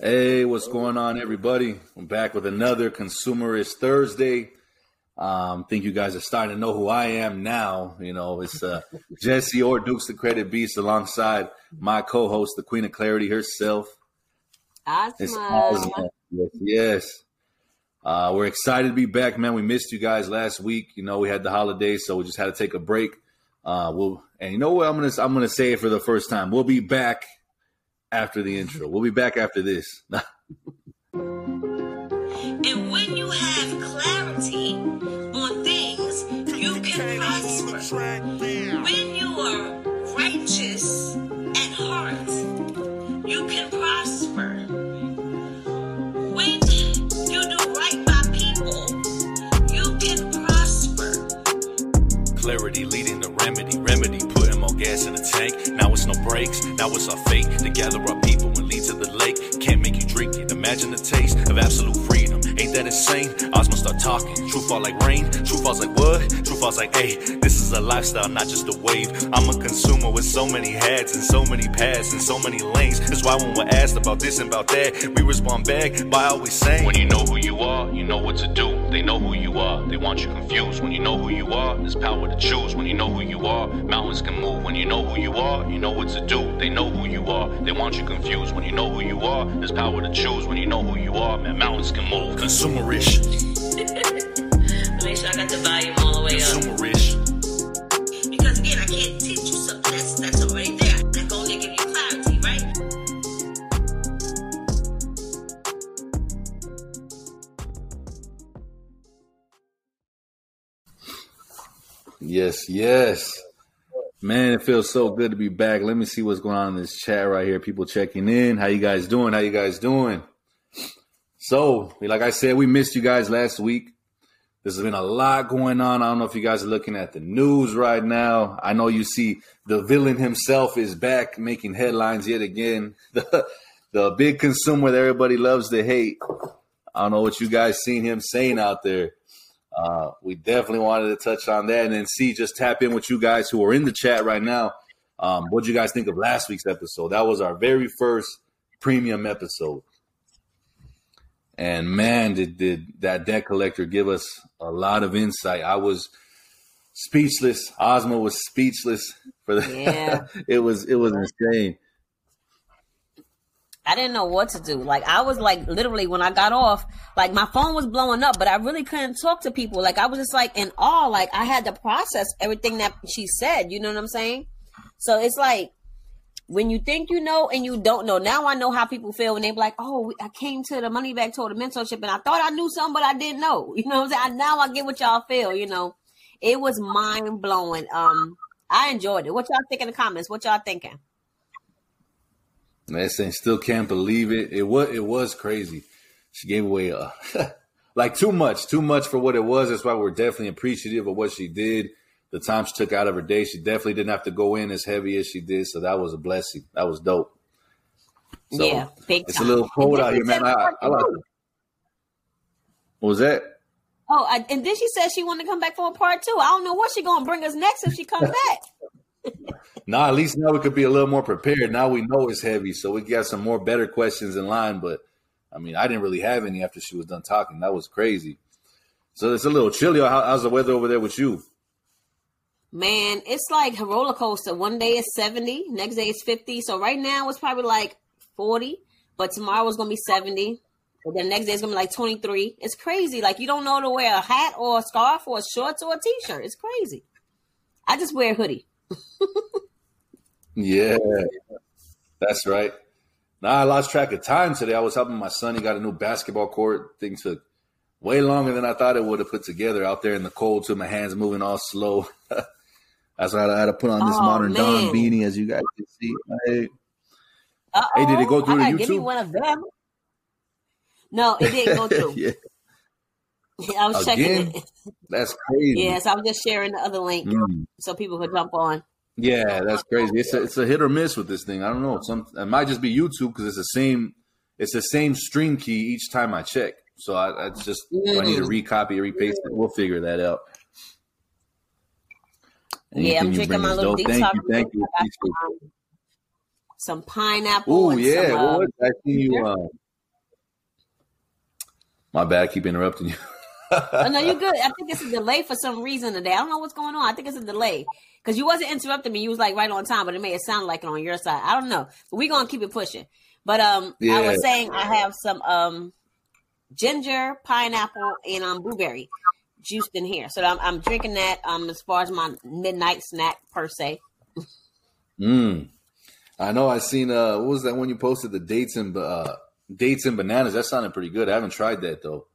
Hey, what's going on, everybody? I'm back with another Consumerish Thursday. Um, think you guys are starting to know who I am now. You know, it's uh, Jesse or Dukes the Credit Beast alongside my co-host, the Queen of Clarity herself. Asma. Yes, yes. Uh, we're excited to be back, man. We missed you guys last week. You know, we had the holidays, so we just had to take a break. Uh, we'll and you know what? I'm gonna I'm gonna say it for the first time. We'll be back after the intro. We'll be back after this. And when you have clarity on things, you can prosper. When you are righteous at heart, you can prosper. When you do right by people, you can prosper. Clarity leading the remedy, remedy putting more gas in the tank. Now it's no breaks, now it's our fate to gather our people and lead to the lake. Can't make you drink it. Imagine the taste of absolute freedom. That insane? Asma start talking. Truth fall like rain. Truth falls like what? Truth falls like, hey, this is a lifestyle, not just a wave. I'm a consumer with so many hats and so many paths and so many lanes. That's why when we're asked about this and about that, we respond back by always saying, When you know who you are, you know what to do. They know who you are. They want you confused. When you know who you are, there's power to choose. When you know who you are, mountains can move. When you know who you are, you know what to do. They know who you are. They want you confused. When you know who you are, there's power to choose. When you know who you are, man, mountains can move. Consumerish, Make sure I got the volume all the way up. consumerish. Because again, I can't teach you something that's that's already there. I'm going to give you clarity, right? Yes, yes. Man, it feels so good to be back. Let me see what's going on in this chat right here. People checking in. How you guys doing? How you guys doing? So, like I said, we missed you guys last week. There's been a lot going on. I don't know if you guys are looking at the news right now. I know you see the villain himself is back making headlines yet again. The, the big consumer that everybody loves to hate. I don't know what you guys seen him saying out there. Uh, we definitely wanted to touch on that and then see, just tap in with you guys who are in the chat right now. Um, what did you guys think of last week's episode? That was our very first premium episode. And man, did, did that debt collector give us a lot of insight. I was speechless. Asma was speechless for the Yeah. it was it was insane. I didn't know what to do. Like I was like literally when I got off, like my phone was blowing up, but I really couldn't talk to people. Like I was just like in awe. Like I had to process everything that she said. You know what I'm saying? So it's like when you think you know and you don't know. Now I know how people feel when they be like, "Oh, I came to the money back toward the mentorship and I thought I knew something, but I didn't know." You know what I'm saying? Now I get what y'all feel. You know, it was mind blowing. Um, I enjoyed it. What y'all think in the comments? What y'all thinking? Man, saying still can't believe it. It was it was crazy. She gave away uh like too much, too much for what it was. That's why we're definitely appreciative of what she did. The time she took out of her day, she definitely didn't have to go in as heavy as she did. So that was a blessing. That was dope. So yeah, big it's a little cold out here, man. I, I like it. What was that? Oh, I, and then she said she wanted to come back for a part two. I don't know what she's gonna bring us next if she comes back. No, at least now we could be a little more prepared. Now we know it's heavy, so we got some more better questions in line. But I mean, I didn't really have any after she was done talking. That was crazy. So it's a little chilly. How, how's the weather over there with you? Man, it's like a roller coaster. One day it's 70, next day it's 50. So right now it's probably like 40, but tomorrow it's gonna be 70. And then next day it's gonna be like 23. It's crazy. Like you don't know to wear a hat or a scarf or shorts or a t-shirt. It's crazy. I just wear a hoodie. Yeah, that's right. Nah, I lost track of time today. I was helping my son. He got a new basketball court. Things took way longer than I thought it would have put together out there in the cold, too. My hands moving all slow. That's why I had to put on this Oh, modern man. beanie, as you guys can see. Hey, Hey, did it go through I to gotta give me one of them. No, it didn't go through. yeah, I was checking it. that's crazy. Yes, I'm just sharing the other link Mm. so people could jump on. Yeah, that's crazy. It's a it's a hit or miss with this thing. I don't know. Some it might just be YouTube because it's the same it's the same stream key each time I check. So I, I just do I need to recopy, repaste it. We'll figure that out. Yeah, I'm drinking my little detox. Thank you, thank you. I some, um, some pineapple Oh yeah, some, what uh, was I seen you? Uh, My bad, keep interrupting you. oh, no, you're good. I think it's a delay for some reason today. I don't know what's going on. I think it's a delay because you wasn't interrupting me. You was like right on time, but it made it sound like it on your side. I don't know. But we're gonna keep it pushing. But um, I was saying I have some um ginger, pineapple, and um blueberry juice in here. So I'm, I'm drinking that um as far as my midnight snack per se. Mm. I know. I seen. Uh, what was that one you posted? The dates and uh, dates and bananas. That sounded pretty good. I haven't tried that though.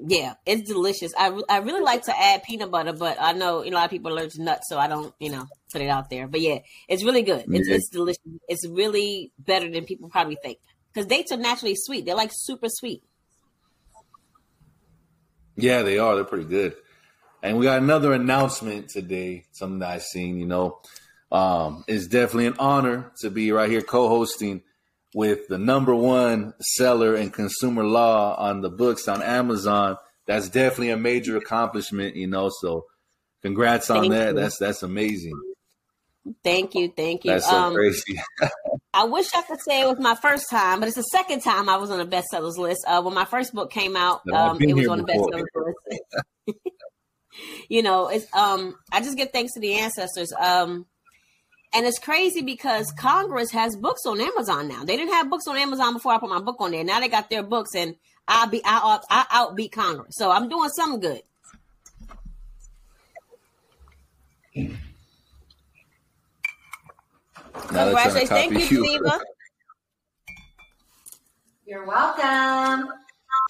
Yeah, it's delicious. I, re- I really like to add peanut butter, but I know know, a lot of people are allergic to nuts, so I don't, you know, put it out there. But yeah, it's really good. It's, Yeah. it's delicious. It's really better than people probably think because dates are naturally sweet. They're like super sweet. Yeah, they are. They're pretty good. And we got another announcement today. Something that I've seen. You know, um, it's definitely an honor to be right here co-hosting with the number one seller in consumer law on the books on Amazon. That's definitely a major accomplishment. You know, so congrats on Thank that. you. That's that's amazing. Thank you, thank you. That's so um, crazy. I wish I could say it was my first time, but it's the second time I was on the bestsellers list. Uh, when my first book came out, No, um, it was on the bestsellers list. you know, it's um, I just give thanks to the ancestors. Um, and it's crazy because Congress has books on Amazon now. They didn't have books on Amazon before I put my book on there. Now they got their books, and I be I out I outbeat Congress. So I'm doing something good. Now they're trying to Congratulations! Thank copy you, Geneva. You're welcome.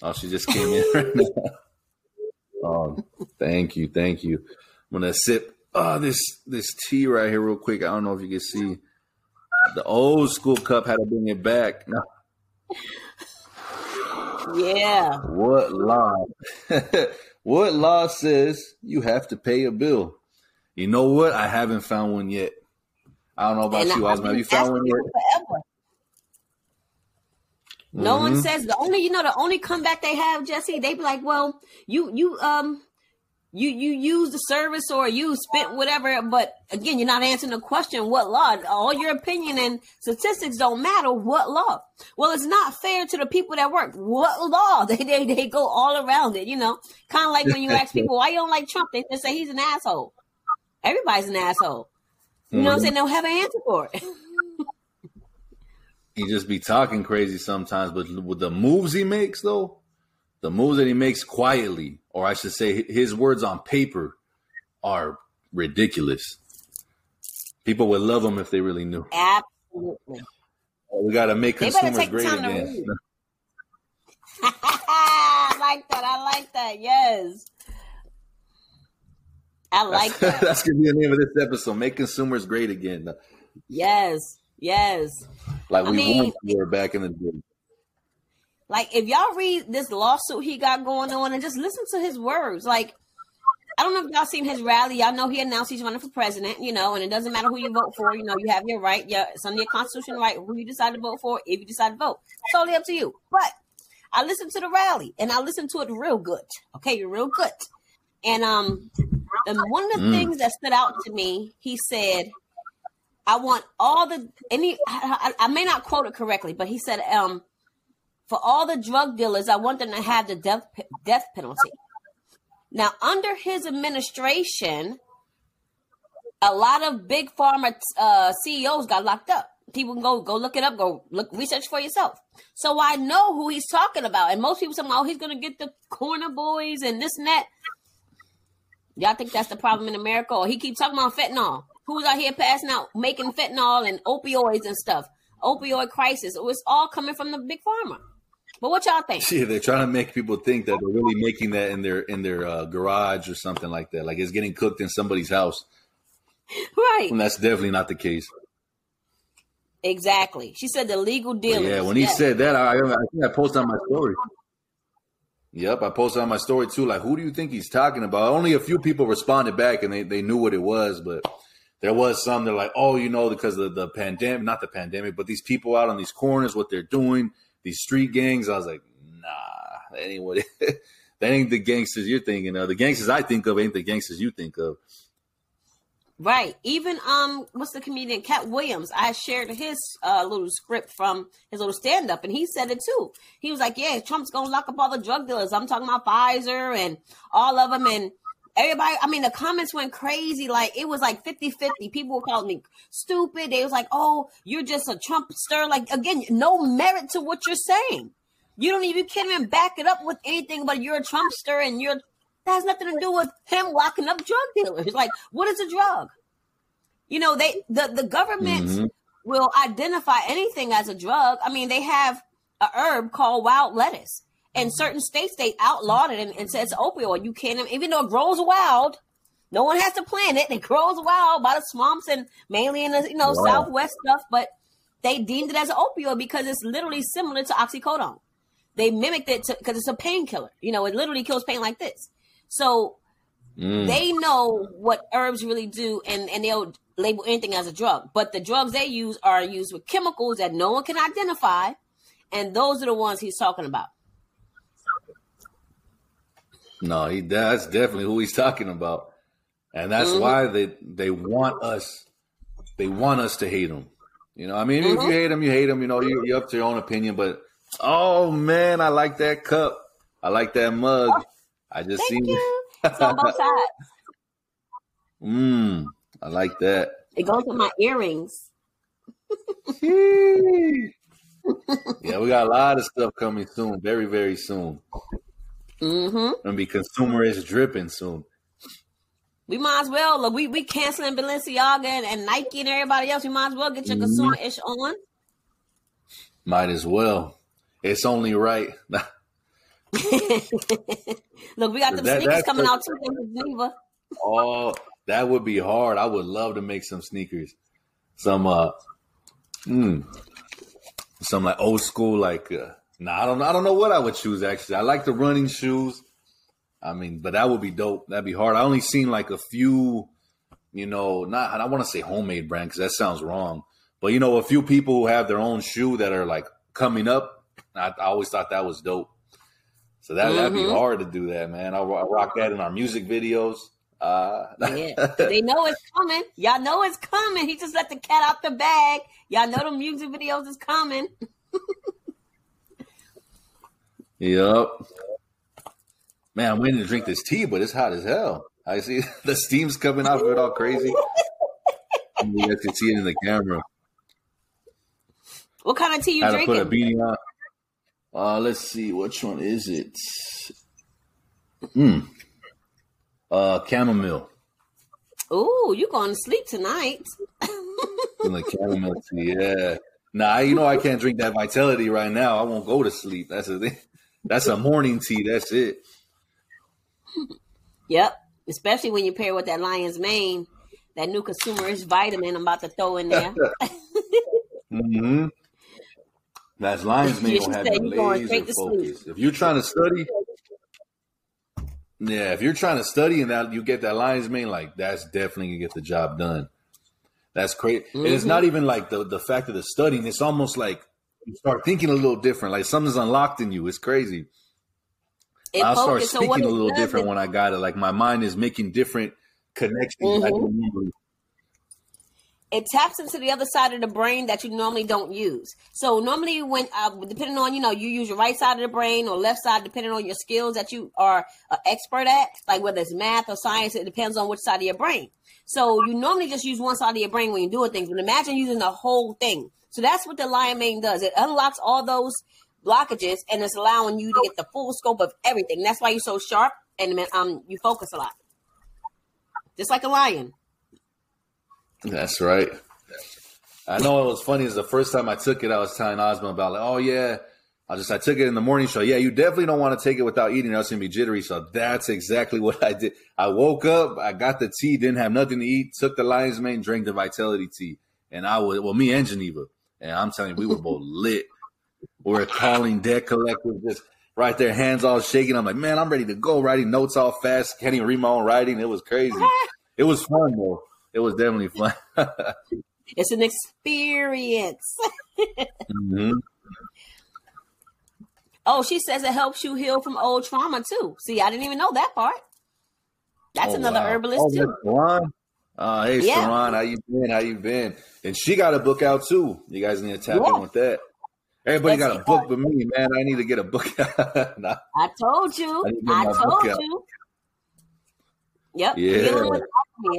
Oh, she just came in right now. Oh, thank you, thank you. I'm gonna sip oh this this tea right here real quick. I don't know if you can see the old school cup had to bring it back. No, Yeah. what law? what law says you have to pay a bill? You know what? I haven't found one yet. I don't know about And you, I've Osman. Have been you found one yet? forever. No one Mhm. says the only you know the only comeback they have, Jesse. They be like, "Well, you you um you you use the service or you spent whatever." But again, you're not answering the question. What law? All your opinion and statistics don't matter. What law? Well, it's not fair to the people that work. What law? They they they go all around it. You know, kind of like when you ask people why you don't like Trump, they just say he's an asshole. Everybody's an asshole. You know what I'm Mhm. saying? They'll have an answer for it. he just be talking crazy sometimes, but with the moves he makes though, the moves that he makes quietly, or I should say his words on paper are ridiculous. People would love him if they really knew. Absolutely. We got to make consumers great again. I like that. I like that. Yes. I like that. That's gonna be the name of this episode. Make consumers great again, Yes. Yes. like I we mean- were back in the day. Like if y'all read this lawsuit he got going on and just listen to his words, like I don't know if y'all seen his rally. Y'all know he announced he's running for president, you know, and it doesn't matter who you vote for. You know, you have your right. Yeah, it's under your constitutional right who you decide to vote for. If you decide to vote, It's totally up to you. But I listened to the rally and I listened to it real good. Okay, real good. And um, and one of the Mm. things that stood out to me, he said, "I want all the any. I, I, may not quote it correctly, but he said, um, for all the drug dealers, I want them to have the death death penalty." Now, under his administration, a lot of big pharma uh, CEOs got locked up. People can go go look it up, go look research for yourself. So I know who he's talking about, and most people say, "Oh, he's going to get the corner boys and this and that." Y'all think that's the problem in America? Or he keeps talking about fentanyl. Who's out here passing out, making fentanyl and opioids and stuff? Opioid crisis. It was all coming from the big pharma. But what y'all think? Yeah, they're trying to make people think that they're really making that in their in their uh, garage or something like that. Like it's getting cooked in somebody's house, Right. and that's definitely not the case. Exactly. She said the legal But yeah, when he Yes. said that, I, I think I posted on my story. Yep, I posted on my story too. Like, who do you think he's talking about? Only a few people responded back, and they, they knew what it was, but there was some. They're like, oh, you know, because of the pandemic, not the pandemic, but these people out on these corners, what they're doing, these street gangs. I was like, nah, that ain't what. That ain't the gangsters you're thinking of. The gangsters I think of ain't the gangsters you think of. Right. Even um, what's the comedian Katt Williams? I shared his uh, little script from his little stand up, and he said it too. He was like, "Yeah, Trump's gonna lock up all the drug dealers." I'm talking about Pfizer and all of them, and everybody. I mean, the comments went crazy. Like it was like 50-50. People were calling me stupid. They was like, "Oh, you're just a Trumpster." Like again, no merit to what you're saying. You don't even you can't even back it up with anything, but you're a Trumpster and you're that has nothing to do with him locking up drug dealers. Like, what is a drug? You know, they the, the government Mhm. will identify anything as a drug. I mean, they have a herb called wild lettuce. In certain states, they outlawed it and, and said it's opioid. You can't, even though it grows wild, no one has to plant it. It grows wild by the swamps and mainly in the you know Wow. southwest stuff. But they deemed it as an opioid because it's literally similar to oxycodone. They mimicked it because it's a painkiller. You know, it literally kills pain like this. So Mm. they know what herbs really do and, and they'll label anything as a drug. But the drugs they use are used with chemicals that no one can identify. And those are the ones he's talking about. No, he that's definitely who he's talking about, and that's Mhm. why they they want us they want us to hate him. You know, I mean, if Mhm. you hate him, you hate him. You know, you, you're up to your own opinion. But oh man, I like that cup. I like that mug. I just see. Thank seen. you. It's on both sides. Mmm, I like that. It goes with my earrings. yeah, we got a lot of stuff coming soon. Very, very soon. Mm-hmm. Gonna be consumerish dripping soon. We might as well look. We we canceling Balenciaga and, and Nike and everybody else. We might as well get your Mhm. consumer ish on. Might as well. It's only right. look, we got them That- sneakers coming out too in Geneva. Oh, that would be hard. I would love to make some sneakers. Some uh mm, some like old school like uh nah, I don't I don't know what I would choose actually. I like the running shoes. I mean, but that would be dope. That'd be hard. I only seen like a few, you know, not I want to say homemade brand because that sounds wrong. But you know, a few people who have their own shoe that are like coming up. I, I always thought that was dope. So that that'd be Mhm. hard to do that, man. I, I rock that in our music videos. Uh, Yeah, they know it's coming. Y'all know it's coming. He just let the cat out the bag. Y'all know the music videos is coming. Yep. Man, I'm waiting to drink this tea, but it's hot as hell. I see the steam's coming out of it all crazy. You guys can see it in the camera. What kind of tea you Had to put a drinking? beanie on. Uh, let's see, which one is it? Hmm. Uh, chamomile. Ooh, you going to sleep tonight? In the chamomile tea, yeah. Nah, you know I can't drink that vitality right now. I won't go to sleep. That's a thing. That's a morning tea. That's it. Yep. Especially when you pair with that lion's mane, that new consumerish vitamin I'm about to throw in there. Mm-hmm. That's lion's mane gonna have you laser focus. If you're trying to study, yeah, if you're trying to study and that you get that lion's mane, like that's definitely gonna get the job done. That's crazy. And it's Mm-hmm. not even like the the fact of the studying. It's almost like you start thinking a little different. Like something's unlocked in you. It's crazy. It I'll start focus- so speaking a little different when I got it. Like my mind is making different connections. Mhm. usually- it taps into the other side of the brain that you normally don't use. So normally, when uh, depending on you know you use your right side of the brain or left side, depending on your skills that you are an expert at, like whether it's math or science, it depends on which side of your brain. So you normally just use one side of your brain when you're doing things, but imagine using the whole thing. So that's what the lion mane does. It unlocks all those blockages and it's allowing you to get the full scope of everything. That's why you're so sharp and um you focus a lot, just like a lion. That's right. I know it was funny. Is the first time I took it, I was telling Osmond about like, oh yeah, I just I took it in the morning show. Yeah, you definitely don't want to take it without eating. Else gonna be jittery. So that's exactly what I did. I woke up, I got the tea, didn't have nothing to eat, took the lion's mane, drank the vitality tea, and I was well, me and Geneva, and I'm telling you, we were both lit. We were calling debt collectors, just right there, hands all shaking. I'm like, man, I'm ready to go, writing notes all fast. Can't even read my own writing. It was crazy. It was fun though. It was definitely fun. It's an experience. hmm Oh, she says it helps you heal from old trauma too. See, I didn't even know that part. That's Oh, another wow. herbalist Oh, too. Uh, hey, Yeah. Sharon, how you been? How you been? And she got a book out too. You guys need to tap Yeah. in with that. Everybody got a book but me, man. I need to get a book. nah, I told you. I need to get I told you. Yep. Yeah. With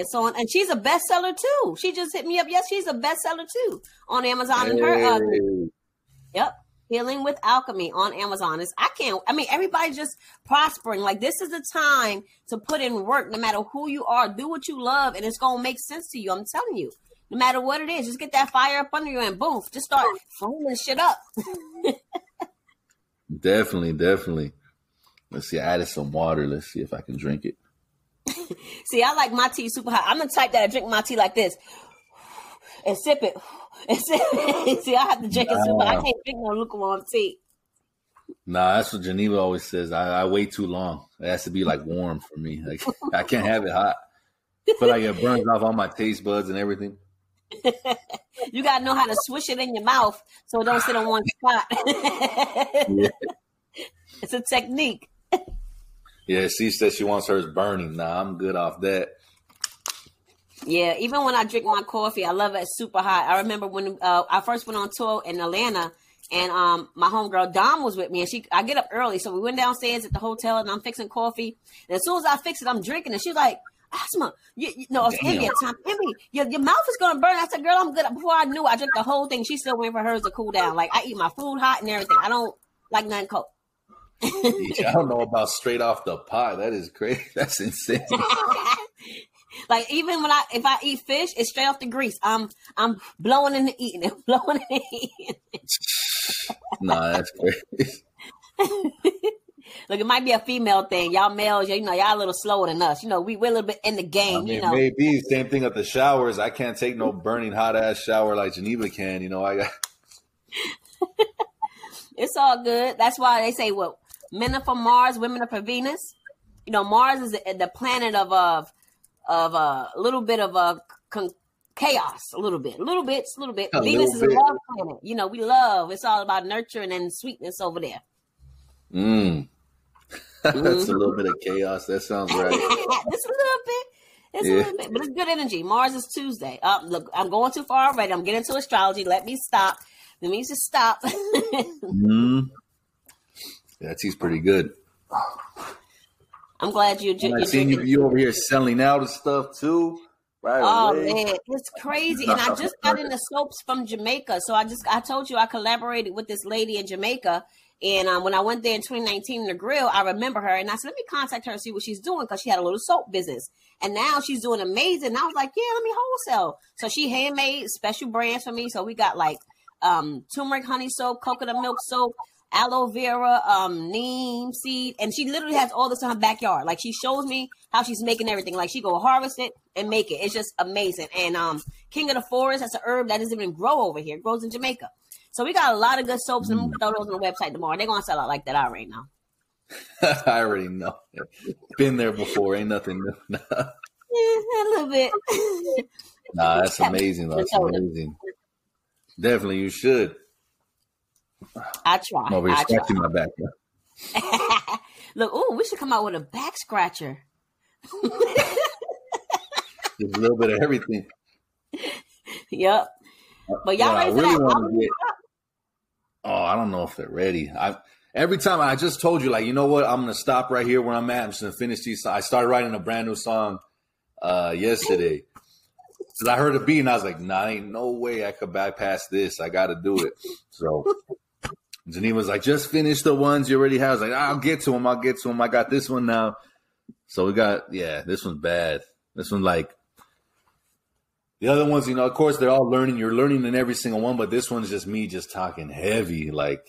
so on. And she's a bestseller too. She just hit me up. Yes, she's a bestseller too on Amazon. And her Hey. Yep. Healing with Alchemy on Amazon. Is I can't I mean everybody's just prospering. Like this is the time to put in work no matter who you are. Do what you love and it's gonna make sense to you. I'm telling you. No matter what it is, just get that fire up under you and boom, just start flaming shit up. Definitely, definitely. Let's see. I added some water. Let's see if I can drink it. See, I like my tea super hot. I'm the type that I drink my tea like this and sip it. And sip it. See, I have to drink it super. I can't drink no lukewarm tea. Nah, that's what Geneva always says. I, I wait too long. It has to be like warm for me. Like I can't have it hot. Feel like it burns off all my taste buds and everything. You gotta know how to swish it in your mouth so it don't sit on one spot. Yeah. It's a technique. Yeah, she said she wants hers burning. Nah, I'm good off that. Yeah, even when I drink my coffee, I love it super hot. I remember when uh, I first went on tour in Atlanta, and um, my homegirl Dom was with me, and she I get up early, so we went downstairs at the hotel, and I'm fixing coffee. And as soon as I fix it, I'm drinking, and she's like, "Asma, you, you no, it's Damn. Emmy at the time. Emmy, your, your mouth is gonna burn." I said, "Girl, I'm good." Before I knew, it, I drank the whole thing. She's still waiting for hers to cool down. Like I eat my food hot and everything. I don't like nothing cold. I don't know about straight off the pot. That is crazy. That's insane. Like even when I if I eat fish, it's straight off the grease. I'm I'm blowing and eating it, blowing and eating. nah, that's crazy. Look, it might be a female thing. Y'all males, you know, y'all a little slower than us. You know, we we're a little bit in the I game. mean, you know, maybe same thing at the showers. I can't take no burning hot ass shower like Geneva can. You know, I got it's all good. That's why they say what men are for Mars, women are for Venus. You know, Mars is the, planet of of of a little bit of a con- chaos, a little bit, a little bit, a little bit. A Venus little is a love planet. You know, we love. It's all about nurturing and sweetness over there. mm. that's a little bit of chaos. That sounds right. it's a little bit. It's Yeah. a little bit, but it's good energy. Mars is Tuesday. Uh, look, I'm going too far already. I'm getting to astrology. Let me stop. Let me just stop. Mm. Yeah, tea's pretty good. I'm glad you. You I seen you, you over here selling out and stuff too. Right Oh away. man, it's crazy. And I just got into soaps from Jamaica. So I just I told you I collaborated with this lady in Jamaica. And um, when I went there in 2019 in Negril, I remember her and I said, let me contact her and see what she's doing because she had a little soap business. And now she's doing amazing. And I was like, yeah, let me wholesale. So she handmade special brands for me. So we got like um, turmeric honey soap, coconut milk soap, aloe vera, um, neem seed, and she literally has all this in her backyard. Like she shows me how she's making everything. Like she go harvest it and make it. It's just amazing. And um, King of the Forest, that's an herb that doesn't even grow over here. It grows in Jamaica. So we got a lot of good soaps, and we'll throw those on the website tomorrow. They're gonna sell out like that out right now. I already know. Been there before. Ain't nothing new. Yeah, a little bit. nah, that's amazing. That's amazing. Definitely, you should. I try. I'm over here I try. scratching my back. yeah. Look, ooh, we should come out with a back scratcher. Just a little bit of everything. Yep. But y'all ready for really that? get- Oh, I don't know if they're ready. I every time I just told you, like, you know what? I'm gonna stop right here where I'm at. I'm just gonna finish these. I started writing a brand new song uh yesterday. Cause I heard a beat and I was like, nah, ain't no way I could bypass this. I gotta do it. So Geneva was like, just finish the ones you already have. I was like, I'll get to them. I'll get to them. I got this one now. So we got, yeah, this one's bad. This one, like, the other ones, you know, of course, they're all learning. You're learning in every single one, but this one's just me just talking heavy, like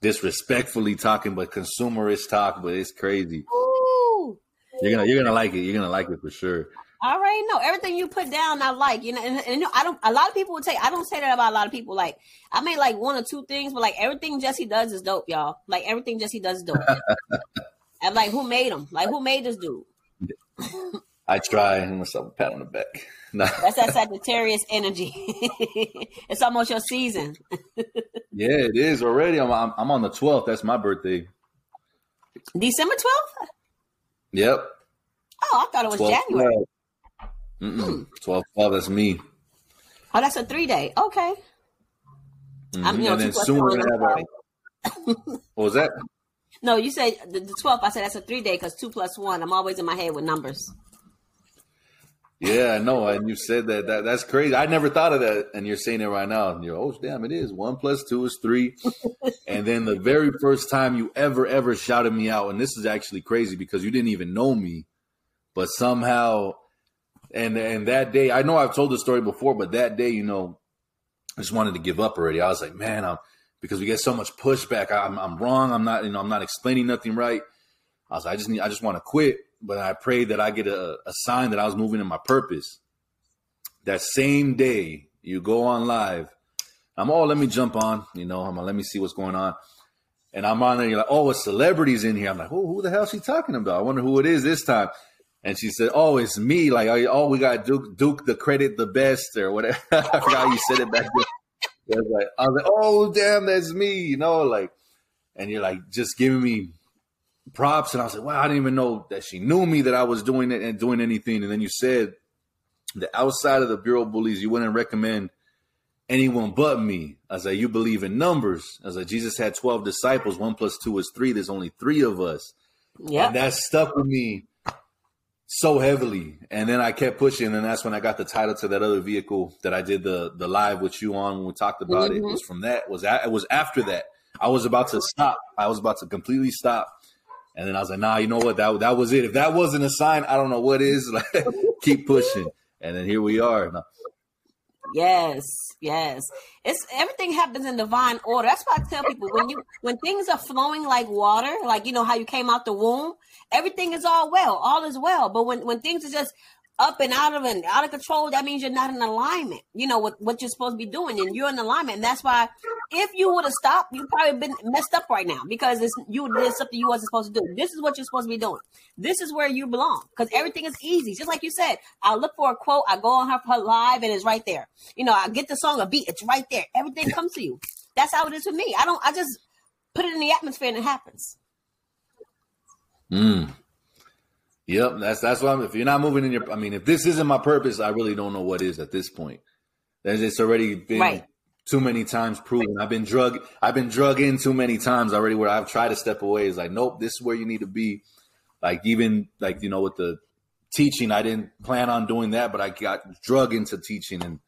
disrespectfully talking, but consumerish talk. But it's crazy. Ooh. You're gonna, you're gonna like it. You're gonna like it for sure. I already know everything you put down. I like you know, and, and you know, I don't. A lot of people would say I don't say that about a lot of people. Like I may like one or two things, but like everything Jesse does is dope, y'all. Like everything Jesse does is dope. I'm like, who made him? Like who made this dude? I try and myself a pat on the back. Nah. That's that Sagittarius energy. it's almost your season. Yeah, it is already. I'm, I'm, I'm on the 12th. That's my birthday. December twelfth. Yep. Oh, I thought it was 12th, January. Mm-mm. 12, 12, that's me. Oh, that's a three day. Okay. I'm, Mhm. you know, and then soon we're gonna have sorry. our. What was that? No, you said the, the 12th. I said that's a three day because two plus one. I'm always in my head with numbers. Yeah, I know. And you said that, that that's crazy. I never thought of that. And you're saying it right now. And you're, oh, damn, it is. One plus two is three. and then the very first time you ever, ever shouted me out, and this is actually crazy because you didn't even know me, but somehow, and and that day, I know I've told the story before, but that day, you know, I just wanted to give up already. I was like, man, I'm because we get so much pushback. I'm, I'm wrong. I'm not, you know, I'm not explaining nothing right. I was like, I just need, I just want to quit. But I prayed that I get a, a sign that I was moving in my purpose. That same day, you go on live. I'm oh, let me jump on. You know, I'm let me see what's going on. And I'm on there. You're like, oh, a celebrity's in here. I'm like, oh, who the hell is she talking about? I wonder who it is this time. And she said, oh, it's me. Like, oh, we got Duke, Duke the credit the best or whatever. I forgot how you said it back then. I was like, I was like, oh, damn, that's me. You know, like, and you're like, just giving me props. And I was like, wow, I didn't even know that she knew me, that I was doing it and doing anything. And then you said the outside of the Bureau bullies, you wouldn't recommend anyone but me. I was like, you believe in numbers. I was like, Jesus had 12 disciples. One plus two is three. There's only three of us. Yeah. And that stuck with me so heavily. And then I kept pushing. And that's when I got the title to that other vehicle that I did the, the live with you on when we talked about it. It Mhm. was from that. Was a- it was after that. I was about to stop. I was about to completely stop. And then I was like, nah, you know what? That that was it. If that wasn't a sign, I don't know what is. Like, keep pushing. And then here we are. Yes, yes. It's everything happens in divine order. That's why I tell people when you when things are flowing like water, like you know how you came out the womb, everything is all well, all is well. But when when things are just up and out of and out of control, that means you're not in alignment. You know with what you're supposed to be doing, and you're in alignment. And that's why if you would have stopped, you'd probably been messed up right now because it's you did something you wasn't supposed to do. This is what you're supposed to be doing. This is where you belong because everything is easy. Just like you said, I look for a quote, I go on her, her live, and it's right there. You know, I get the song, a beat, it's right there. Everything comes to you. That's how it is with me. I don't. I just put it in the atmosphere and it happens. Mm. Yep, that's that's why. I'm, if you're not moving in your, I mean, if this isn't my purpose, I really don't know what is at this point. There's it's already been Right. too many times proven. I've been drug, I've been drug in too many times already. Where I've tried to step away, is like, nope, this is where you need to be. Like even like you know with the teaching, I didn't plan on doing that, but I got drug into teaching, and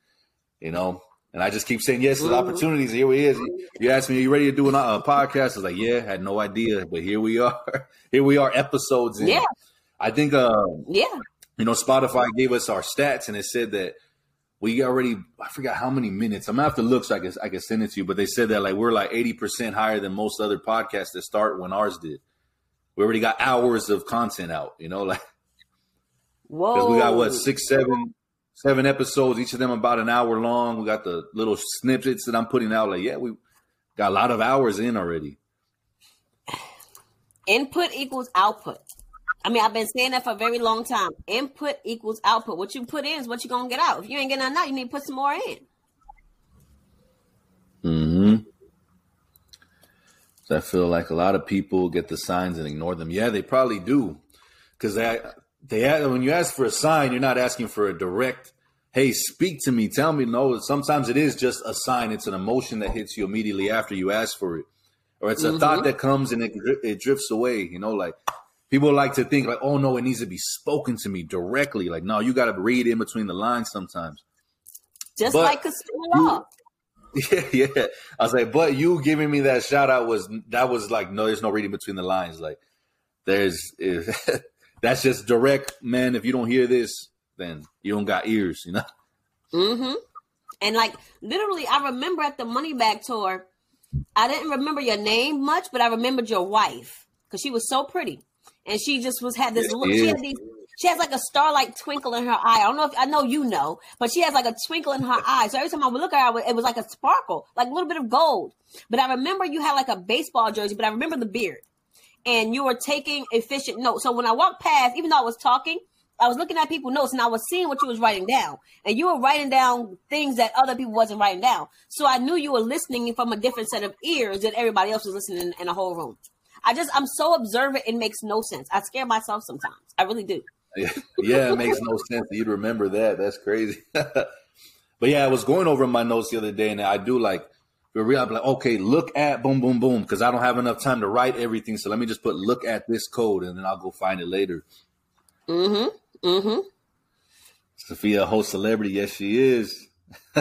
you know, and I just keep saying yes to the Mhm. opportunities. Here it is. You asked me, are you ready to do a uh, podcast? I was like, yeah, had no idea, but here we are. here we are, episodes in. Yeah. I think uh, Yeah. you know, Spotify gave us our stats and it said that we already I forgot how many minutes. I'm gonna have to look so I can I can send it to you, but they said that like we're like 80% higher than most other podcasts that start when ours did. We already got hours of content out, you know, like Whoa. because we got what six, seven, seven episodes, each of them about an hour long. We got the little snippets that I'm putting out. Like, yeah, we got a lot of hours in already. Input equals output. I mean, I've been saying that for a very long time. Input equals output. What you put in is what you're gonna get out. If you ain't getting nothing out, you need to put some more in. Mm-hmm. So I feel like a lot of people get the signs and ignore them. Yeah, they probably do, because they they when you ask for a sign, you're not asking for a direct. Hey, speak to me. Tell me. No, sometimes it is just a sign. It's an emotion that hits you immediately after you ask for it, or it's a Mhm. thought that comes and it it drifts away. You know, like people like to think like, oh no, it needs to be spoken to me directly. Like, no, you got to read in between the lines sometimes. Just But like you- law. Yeah, yeah. I was like, but you giving me that shout out was that was like, no, there's no reading between the lines. Like, there's that's just direct, man. If you don't hear this, then you don't got ears, you know. Mm-hmm. And like literally, I remember at the Money Bag tour, I didn't remember your name much, but I remembered your wife because she was so pretty, and she just was had this look. she She had these. She has like a starlight twinkle in her eye. I don't know if I know you know, but she has like a twinkle in her eye. So every time I would look at her, it was like a sparkle, like a little bit of gold. But I remember you had like a baseball jersey, but I remember the beard, and you were taking efficient notes. So when I walked past, even though I was talking, I was looking at people's notes and I was seeing what you was writing down. And you were writing down things that other people wasn't writing down. So I knew you were listening from a different set of ears than everybody else was listening in, a whole room. I just I'm so observant it makes no sense. I scare myself sometimes. I really do. yeah, it makes no sense. You'd remember that. That's crazy. but yeah, I was going over my notes the other day, and I do like real. I'm like, okay, look at boom, boom, boom, because I don't have enough time to write everything. So let me just put look at this code, and then I'll go find it later. Mm-hmm. Mm-hmm. Sophia, a whole celebrity. Yes, she is.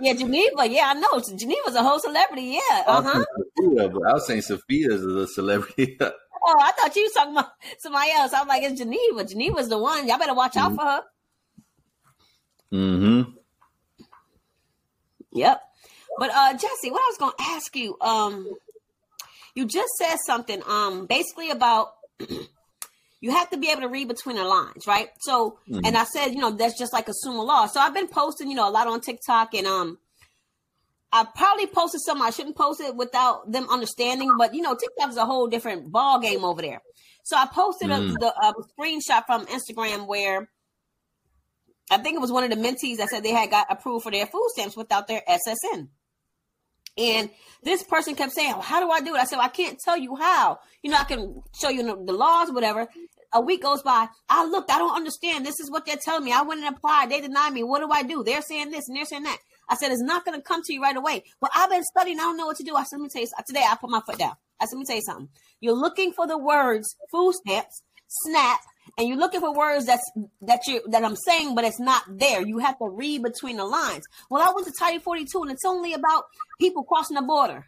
Yeah, Geneva. Yeah, I know. Geneva's a whole celebrity. Yeah. Uh-huh. Sophia, but I was saying Sophia is a celebrity. Oh, I thought you was talking about somebody else. I'm like, it's Geneva. Geneva's the one. Y'all better watch out for her. mm-hmm. Yep. But uh Jesse, what I was gonna ask you, um, you just said something, um, basically about you have to be able to read between the lines, right? So and I said, you know, that's just like assume law. So I've been posting, you know, a lot on TikTok and um I probably posted something I shouldn't post it without them understanding, but you know, TikTok is a whole different ball game over there. So I posted a, Mm. the a screenshot from Instagram where I think it was one of the mentees that said they had got approved for their food stamps without their SSN. And this person kept saying, well, How do I do it? I said, well, I can't tell you how. You know, I can show you the laws, whatever. A week goes by. I looked, I don't understand. This is what they're telling me. I went and applied. They denied me. What do I do? They're saying this and they're saying that. I said, It's not going to come to you right away. But I've been studying. I don't know what to do. I said, Let me tell you. Today, I put my foot down. I said, Let me tell you something. You're looking for the words food stamps, SNAP, and you're looking for words that's that you that I'm saying, but it's not there. You have to read between the lines. Well, I went to Title 42, and it's only about people crossing the border.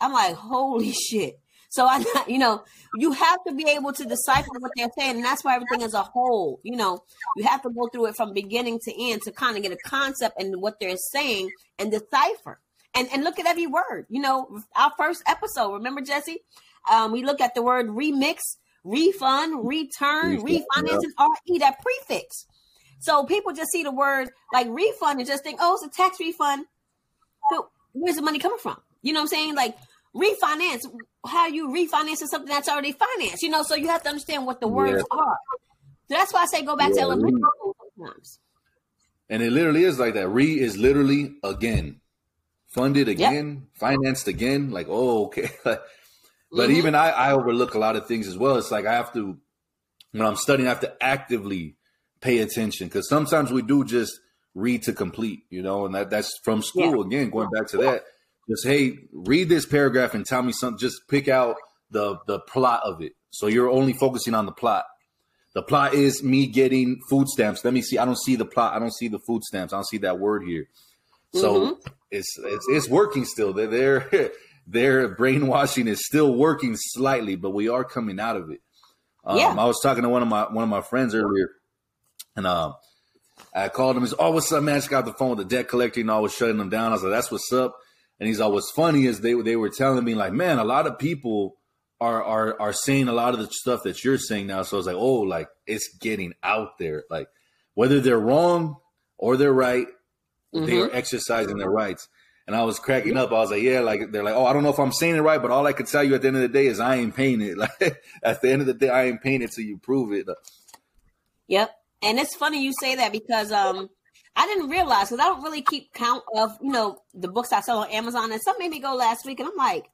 I'm like, holy shit. So I, you know, you have to be able to decipher what they're saying, and that's why everything is a whole. You know, you have to go through it from beginning to end to kind of get a concept and what they're saying and decipher. And and look at every word. You know, our first episode. Remember, Jesse? Um, we look at the word remix, refund, return, Refund, refinance, and RE that prefix. So people just see the word like refund and just think, oh, it's a tax refund. But where's the money coming from? You know what I'm saying? Like refinance. How you refinancing something that's already financed? You know, so you have to understand what the words are. So that's why I say go back to Yeah, elementary school sometimes. And it literally is like that. Re is literally again. Funded again, financed again. Like, oh, okay. but Mhm. even I, I overlook a lot of things as well. It's like I have to, when I'm studying, I have to actively pay attention because sometimes we do just read to complete, you know, and that, that's from school. Again, going back to that, just, hey, read this paragraph and tell me something. Just pick out the, the plot of it. So you're only focusing on the plot. The plot is me getting food stamps. Let me see. I don't see the plot. I don't see the food stamps. I don't see that word here. So it's, it's it's working still. They're, they're their brainwashing is still working slightly, but we are coming out of it. Um, Yeah. I was talking to one of my one of my friends earlier, and um, I called him. He's, "Oh, what's up, man?" I just got the phone with the debt collector, and I was shutting them down. I was like, "That's what's up." And he's all, "What's funny is they they were telling me like, man, a lot of people." Are, are are saying a lot of the stuff that you're saying now. So I was like, oh, like it's getting out there. Like whether they're wrong or they're right, they are exercising their rights. And I was cracking up. I was like, yeah, like they're like, oh, I don't know if I'm saying it right, but all I could tell you at the end of the day is I ain't paying it. Like at the end of the day, I ain't paying it till you prove it. Yep. And it's funny you say that because um I didn't realize because I don't really keep count of you know the books I sell on Amazon and some made me go last week and I'm like,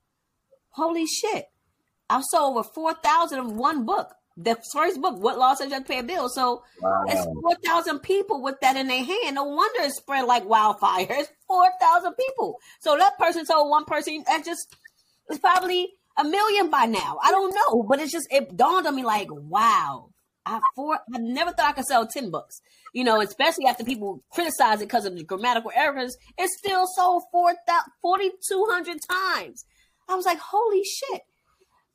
holy shit! I've sold over four thousand of one book. The first book, What Law Says You Have to Pay a Bill. So it's four thousand people with that in their hand. No wonder it spread like wildfire. It's four thousand people. So that person told one person that just it's probably a million by now. I don't know, but it's just it dawned on me like, wow, I four. I never thought I could sell ten books. You know, especially after people criticize it because of the grammatical errors. It still sold four forty two hundred times. I was like, holy shit.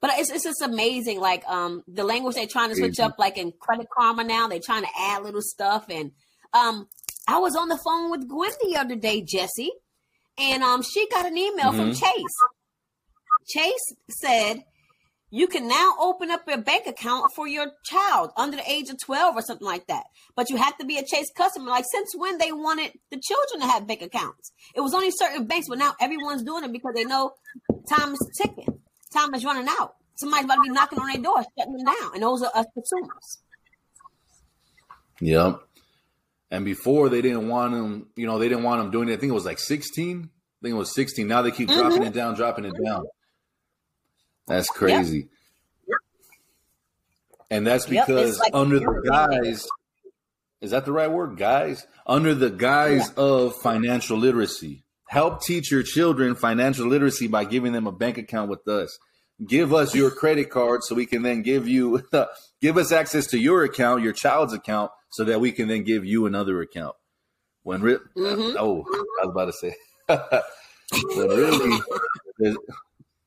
But it's, it's just amazing, like um the language they're trying to switch up, like in Credit Karma now, they're trying to add little stuff. And um I was on the phone with Gwen the other day, Jesse, and um she got an email from Chase. Chase said you can now open up your bank account for your child under the age of 12 or something like that. But you have to be a Chase customer. Like, since when they wanted the children to have bank accounts? It was only certain banks, but now everyone's doing it because they know time is ticking, time is running out. Somebody's about to be knocking on their door, shutting them down. And those are us consumers. Yep. And before they didn't want them, you know, they didn't want them doing it. I think it was like 16. I think it was 16. Now they keep mm-hmm. dropping it down, dropping it down. That's crazy. and that's Yep, because like under the guise is that the right word guys under the guise of financial literacy help teach your children financial literacy by giving them a bank account with us give us your credit card so we can then give you give us access to your account your child's account so that we can then give you another account when re- Mhm. oh i was about to say when really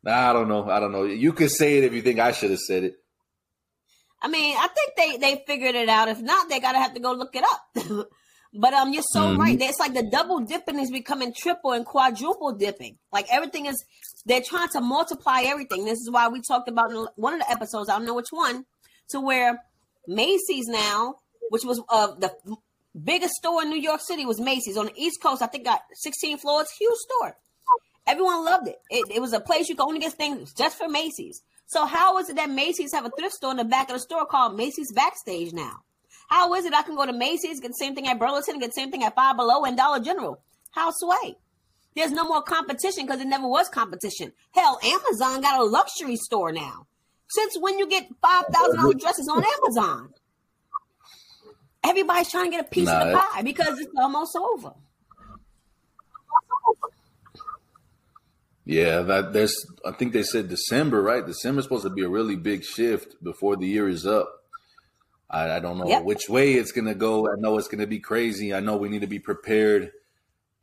i don't know i don't know you could say it if you think i should have said it I mean, I think they they figured it out. If not, they gotta have to go look it up. but um, you're so Mhm. right. It's like the double dipping is becoming triple and quadruple dipping. Like everything is, they're trying to multiply everything. This is why we talked about in one of the episodes. I don't know which one, to where Macy's now, which was uh the biggest store in New York City, was Macy's on the East Coast. I think got 16 floors, huge store. Everyone loved it. it. It was a place you could only get things just for Macy's. So how is it that Macy's have a thrift store in the back of the store called Macy's Backstage now? How is it I can go to Macy's, get the same thing at Burlington, get the same thing at Five Below and Dollar General? How sway? There's no more competition because it never was competition. Hell, Amazon got a luxury store now. Since when you get five thousand dollar dresses on Amazon? Everybody's trying to get a piece Nah, of the pie because it's almost over. Yeah, that there's. I think they said December, right? December's supposed to be a really big shift before the year is up. I, I don't know Yep. which way it's gonna go. I know it's gonna be crazy. I know we need to be prepared,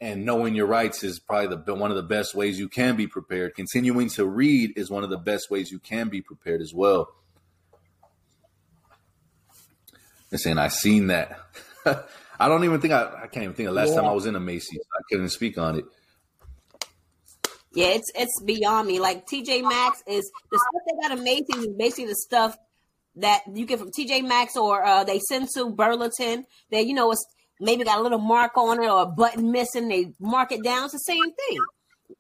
and knowing your rights is probably the one of the best ways you can be prepared. Continuing to read is one of the best ways you can be prepared as well. And saying I seen that. I don't even think I. I can't even think of the last time I was in a Macy's. I couldn't speak on it. Yeah, it's it's beyond me. Like TJ Maxx is the stuff they got at Macy's is basically the stuff that you get from TJ Maxx or uh, they send to Burlington. that you know it's maybe got a little mark on it or a button missing. They mark it down. It's the same thing.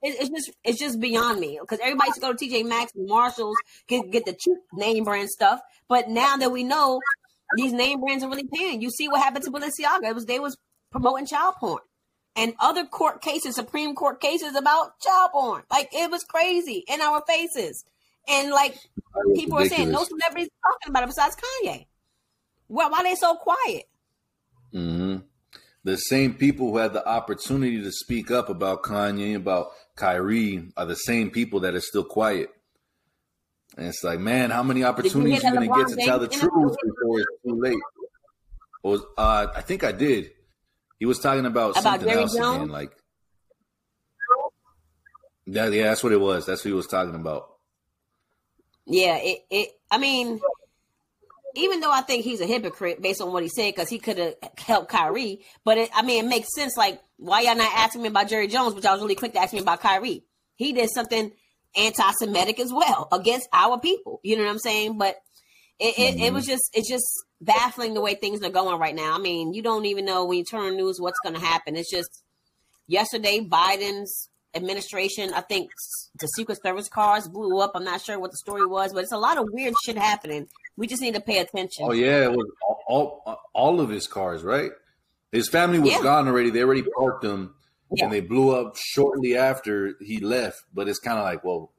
It, it's just it's just beyond me because everybody to go to TJ Maxx and Marshalls get get the cheap name brand stuff. But now that we know these name brands are really paying, you see what happened to Balenciaga. It was they was promoting child porn and other court cases, Supreme Court cases about child porn. Like it was crazy in our faces. And like people are saying, no celebrities talking about it besides Kanye. Well, why they so quiet? Mm-hmm. The same people who had the opportunity to speak up about Kanye, about Kyrie, are the same people that are still quiet. And it's like, man, how many opportunities you that going to get to tell the truth before it's too late? Was uh, I think I did. He was talking about, About something Jerry else again, like yeah, that's what it was. That's what he was talking about. Yeah, it, it I mean, even though I think he's a hypocrite based on what he said, because he could have helped Kyrie, but it, I mean, it makes sense. Like, why y'all not asking me about Jerry Jones, but y'all was really quick to ask me about Kyrie? He did something anti-Semitic as well against our people. You know what I'm saying? But it, it, it was mm-hmm. just it's just baffling the way things are going right now. I mean, you don't even know when you turn on news what's going to happen. It's just yesterday Biden's administration, I think the Secret Service cars blew up. I'm not sure what the story was, but it's a lot of weird shit happening. We just need to pay attention. Oh yeah, it was all, all all of his cars, right? His family was Yeah. gone already. They already parked them, Yeah. and they blew up shortly after he left. But it's kind of like, well,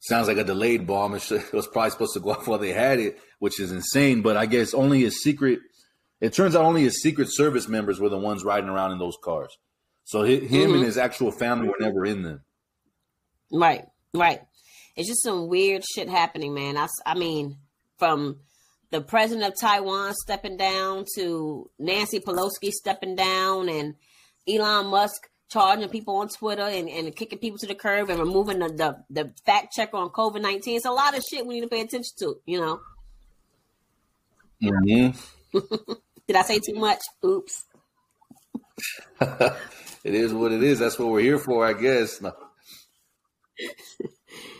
sounds like a delayed bomb. It, it was probably supposed to go off while they had it, which is insane. But I guess only his secret. It turns out only his Secret Service members were the ones riding around in those cars. So hi- him Mhm. and his actual family were never in them. Right, right. It's just some weird shit happening, man. I, I mean, from the president of Taiwan stepping down to Nancy Pelosi stepping down and Elon Musk charging people on Twitter and, and kicking people to the curb and removing the, the, the fact checker on COVID 19. It's a lot of shit we need to pay attention to, you know. Mm-hmm. Did I say too much? Oops. It is what it is. That's what we're here for, I guess. No.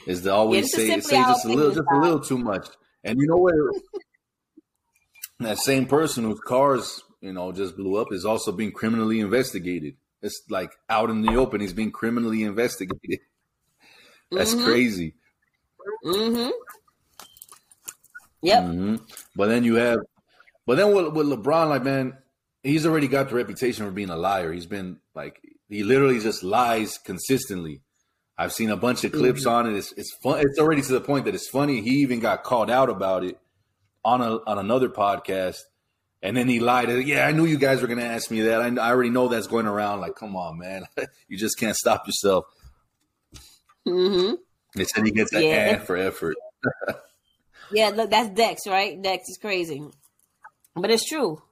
Is to always is say say just a little, just a little too much. And you know what? that same person whose cars, you know, just blew up is also being criminally investigated. It's like out in the open. He's being criminally investigated. That's Mhm. crazy. Mm-hmm. Yep. hmm But then you have, but then with, with LeBron, like man, he's already got the reputation for being a liar. He's been like he literally just lies consistently. I've seen a bunch of clips on it. It's it's fun. It's already to the point that it's funny. He even got called out about it on a on another podcast, and then he lied. Yeah, I knew you guys were going to ask me that. I, I already know that's going around. Like, come on, man, you just can't stop yourself. Mm-hmm. They said he gets an Yeah. for effort. Yeah, look, that's Dex, right? Dex is crazy. But it's true.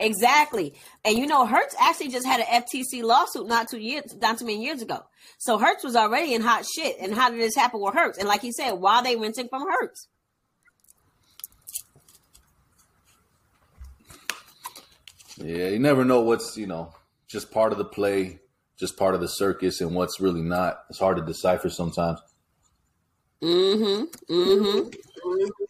Exactly. And you know, Hertz actually just had an FTC lawsuit not two years, not too many years ago. So Hertz was already in hot shit. And how did this happen with Hertz? And like he said, why are they renting from Hertz? Yeah, you never know what's you know just part of the play, just part of the circus, and what's really not. It's hard to decipher sometimes. Mm-hmm. Mm-hmm.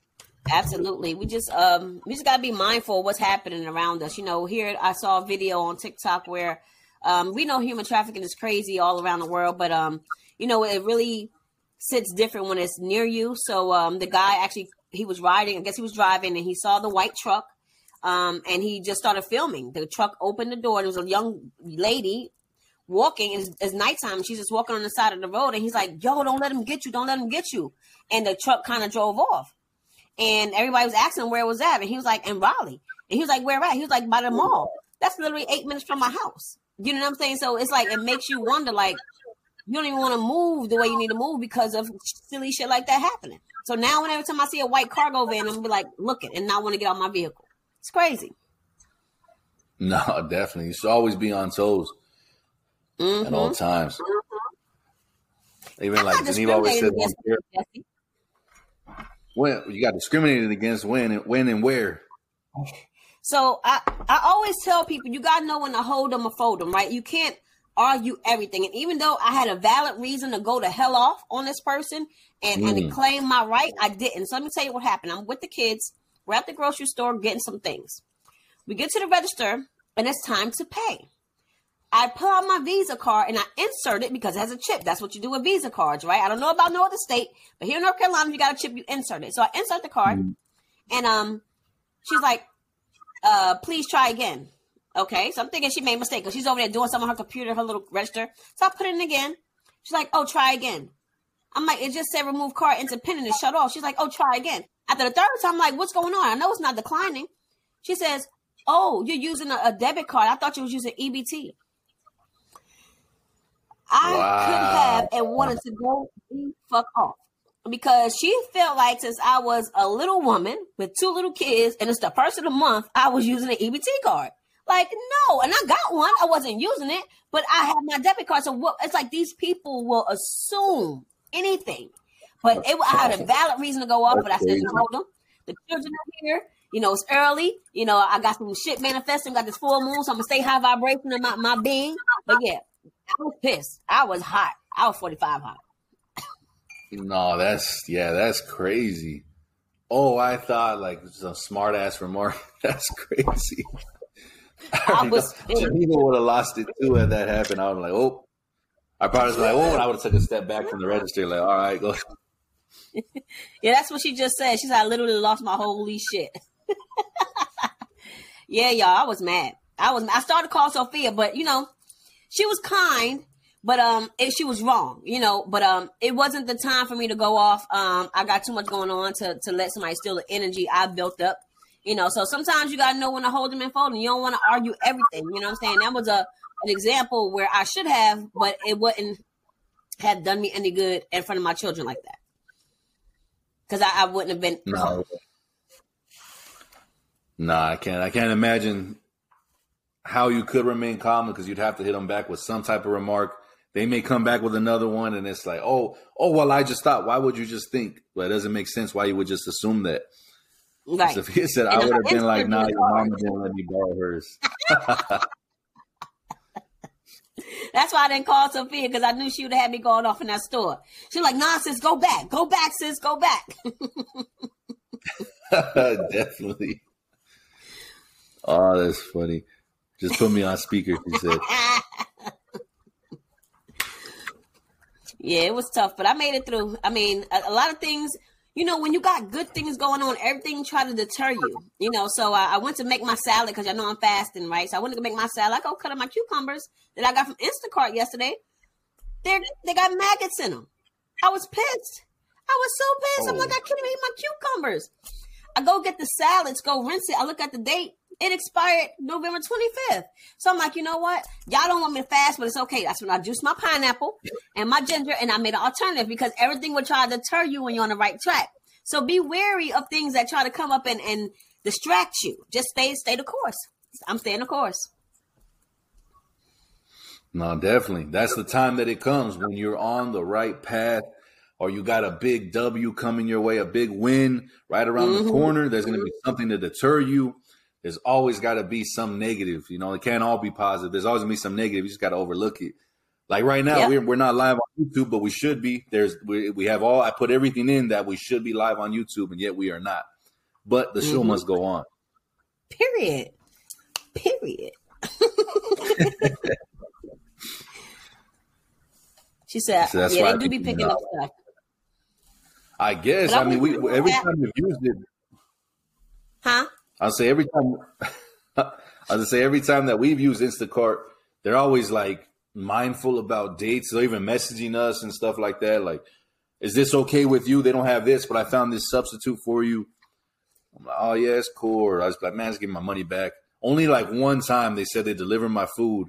Absolutely. We just um we just gotta be mindful of what's happening around us. You know, here I saw a video on TikTok where um we know human trafficking is crazy all around the world, but um, you know, it really sits different when it's near you. So um the guy actually he was riding, I guess he was driving and he saw the white truck. Um, and he just started filming. The truck opened the door. There was a young lady walking. It's, it's nighttime. She's just walking on the side of the road, and he's like, "Yo, don't let him get you! Don't let him get you!" And the truck kind of drove off. And everybody was asking him where it was at, and he was like, "In Raleigh." And he was like, "Where at?" He was like, "By the mall." That's literally eight minutes from my house. You know what I'm saying? So it's like it makes you wonder, like you don't even want to move the way you need to move because of silly shit like that happening. So now, whenever time I see a white cargo van, I'm gonna be like, looking and not want to get out my vehicle. It's crazy. No, definitely. You should always be on toes at all Mhm. times. Even I'm like Geneva always said, discriminating against Jesse. When you got discriminated against when and when and where. So I, I always tell people you gotta know when to hold them or fold them, right? You can't argue everything. And even though I had a valid reason to go to hell off on this person and, and to Mm. claim my right, I didn't. So let me tell you what happened. I'm with the kids. We're at the grocery store getting some things. We get to the register and it's time to pay. I pull out my Visa card and I insert it because it has a chip. That's what you do with Visa cards, right? I don't know about no other state, but here in North Carolina, if you got a chip, you insert it. So I insert the card, and um, she's like, "Uh, please try again." Okay, so I'm thinking she made a mistake because she's over there doing something on her computer, her little register. So I put it in again. She's like, "Oh, try again." I'm like, "It just said remove card into pin and it shut off." She's like, "Oh, try again." After the third time, I'm like, "What's going on?" I know it's not declining. She says, "Oh, you're using a, a debit card. I thought you was using EBT." I Wow. could have and wanted to go fuck off because she felt like since I was a little woman with two little kids and it's the first of the month, I was using an EBT card. Like no, and I got one. I wasn't using it, but I had my debit card. So what? It's like these people will assume anything. But it, I had a valid reason to go off, but I said, hold them. The children are here. You know, it's early. You know, I got some shit manifesting, got this full moon, so I'm gonna stay high vibration in my, my being. But yeah, I was pissed. I was hot. I was 45 hot. No, that's yeah, that's crazy. Oh, I thought like some smart ass remark. That's crazy. I was Geneva would have lost it too had that happened. I was like, oh, I probably was like, oh, and I would have took a step back from the register, like, all right, go. Yeah, that's what she just said. She said I literally lost my holy shit. yeah, y'all, I was mad. I was. I started to call Sophia, but you know, she was kind, but um, it, she was wrong. You know, but um, it wasn't the time for me to go off. Um, I got too much going on to to let somebody steal the energy I built up. You know, so sometimes you gotta know when to hold them and fold them. You don't want to argue everything. You know what I'm saying? That was a an example where I should have, but it wouldn't have done me any good in front of my children like that. Because I, I wouldn't have been. No. Nah, I can't. I can't imagine how you could remain calm because you'd have to hit them back with some type of remark. They may come back with another one, and it's like, oh, oh, well, I just thought. Why would you just think? Well, it doesn't make sense. Why you would just assume that? Right. So if he said, I would have been like, nah, your mama didn't let me borrow hers. That's why I didn't call Sophia because I knew she would have had me going off in that store. She's like, nah, sis, go back. Go back, sis, go back. Definitely. Oh, that's funny. Just put me on speaker. He said, yeah, it was tough, but I made it through. I mean, a, a lot of things, you know, when you got good things going on, everything try to deter you. You know, so I, I went to make my salad because I know I'm fasting, right? So I went to make my salad. I go cut up my cucumbers that I got from Instacart yesterday. They they got maggots in them. I was pissed. I was so pissed. I'm Oh. like, I can't even eat my cucumbers. I go get the salads, go rinse it. I look at the date. It expired November 25th. So I'm like, you know what? Y'all don't want me to fast, but it's okay. That's when I juice my pineapple and my ginger and I made an alternative because everything will try to deter you when you're on the right track. So be wary of things that try to come up and, and distract you. Just stay stay the course. I'm staying the course. No, definitely. That's the time that it comes when you're on the right path or you got a big W coming your way, a big win right around the Mhm. corner. There's going to be something to deter you. There's always got to be some negative. You know, it can't all be positive. There's always going to be some negative. You just got to overlook it. Like right now, Yep. we're, we're not live on YouTube, but we should be. There's we, we have all. I put everything in that we should be live on YouTube, and yet we are not. But the show Mhm. must go on. Period. Period. she said, So that's "Yeah, I they do be picking up stuff." I guess. I I mean, we every time we've used it, Huh? I'll say every time. Just say every time that we've used Instacart, they're always like mindful about dates. They're even messaging us and stuff like that. Like, is this okay with you? They don't have this, but I found this substitute for you. I'm like, oh yeah, it's cool. I was like, man, just give my money back. Only like one time they said they delivered my food,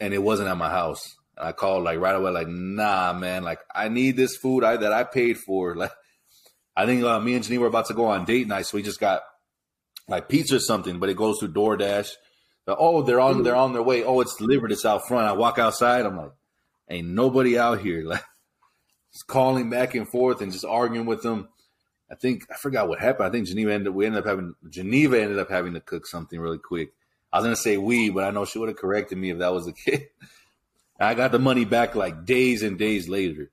and it wasn't at my house. And I called like right away, like, nah, man, like I need this food I, that I paid for. Like, I think uh, me and Janine were about to go on date night, so we just got like pizza or something, but it goes through DoorDash. But, oh, they're on they're on their way. Oh, it's delivered. It's out front. I walk outside. I'm like, ain't nobody out here. Like, just calling back and forth and just arguing with them. I think I forgot what happened. I think Geneva ended we ended up having Geneva ended up having to cook something really quick. I was gonna say we, but I know she would have corrected me if that was the case. I got the money back like days and days later.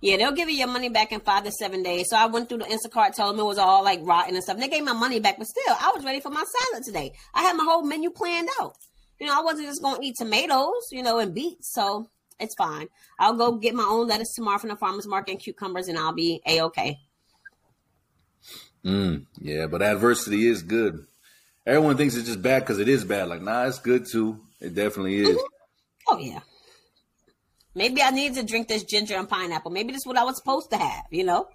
Yeah, they'll give you your money back in five to seven days. So I went through the Instacart, told them it was all like rotten and stuff. And they gave my money back, but still, I was ready for my salad today. I had my whole menu planned out. You know, I wasn't just going to eat tomatoes, you know, and beets. So it's fine. I'll go get my own lettuce tomorrow from the farmer's market and cucumbers, and I'll be a okay. Mm, yeah, but adversity is good. Everyone thinks it's just bad because it is bad. Like, nah, it's good too. It definitely is. Oh yeah. Maybe I need to drink this ginger and pineapple. Maybe this is what I was supposed to have. You know.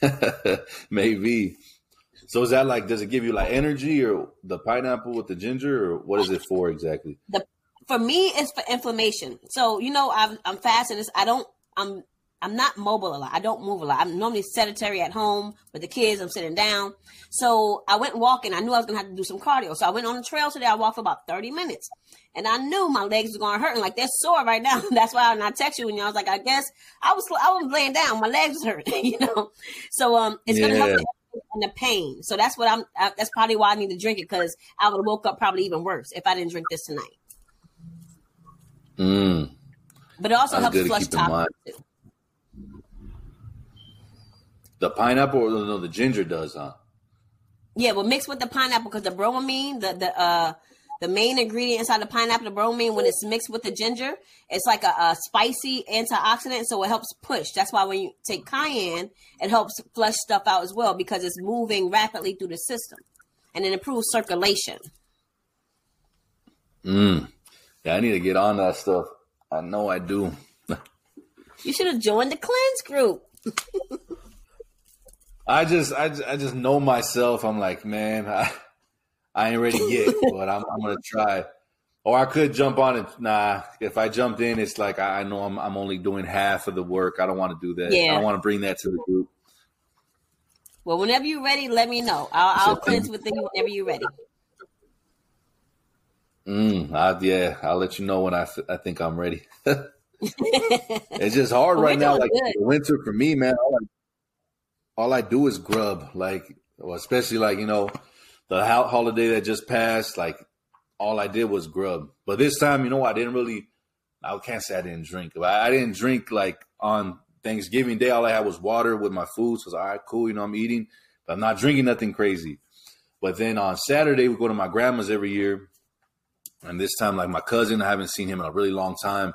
Maybe. So is that like? Does it give you like energy, or the pineapple with the ginger, or what is it for exactly? the for me it's for inflammation. So you know I'm I'm fasting. I don't I'm I'm not mobile a lot. I don't move a lot. I'm normally sedentary at home with the kids. I'm sitting down. So I went walking. I knew I was gonna have to do some cardio. So I went on the trail today. I walked for about 30 minutes. And I knew my legs were gonna hurt. And like they're sore right now. That's why when I text you and you know, I was like, I guess I was I was laying down. My legs was hurting, you know. So um it's gonna help Yeah. the- and the pain. So that's what I'm uh, that's probably why I need to drink it because I would have woke up probably even worse if I didn't drink this tonight. Mm. But it also That's helps to flush toxins. The pineapple, or no, the ginger does, huh? Yeah, well, mixed with the pineapple because the bromelain, the the uh the main ingredient inside the pineapple, the bromelain, when it's mixed with the ginger, it's like a, a spicy antioxidant, so it helps push. That's why when you take cayenne, it helps flush stuff out as well because it's moving rapidly through the system, and it improves circulation. Mm. Yeah, I need to get on that stuff. I know I do. You should have joined the cleanse group. I just, I, I just know myself. I'm like, man, I, I ain't ready yet, but I'm, I'm gonna try. Or I could jump on it. Nah, if I jumped in, it's like I, I know I'm, I'm only doing half of the work. I don't want to do that. Yeah. I don't want to bring that to the group. Well, whenever you're ready, let me know. I'll, I'll cleanse with you whenever you're ready. Mm, I, yeah, I'll let you know when I, I think I'm ready. it's just hard Well, right now. Like good. winter for me, man. I, all I do is grub. Like, especially like you know, the ho- holiday that just passed. Like, all I did was grub. But this time, you know, I didn't really. I can't say I didn't drink. I didn't drink like on Thanksgiving Day. All I had was water with my food. So I was all right, cool. You know, I'm eating, but I'm not drinking nothing crazy. But then on Saturday, we go to my grandma's every year. And this time, like my cousin, I haven't seen him in a really long time.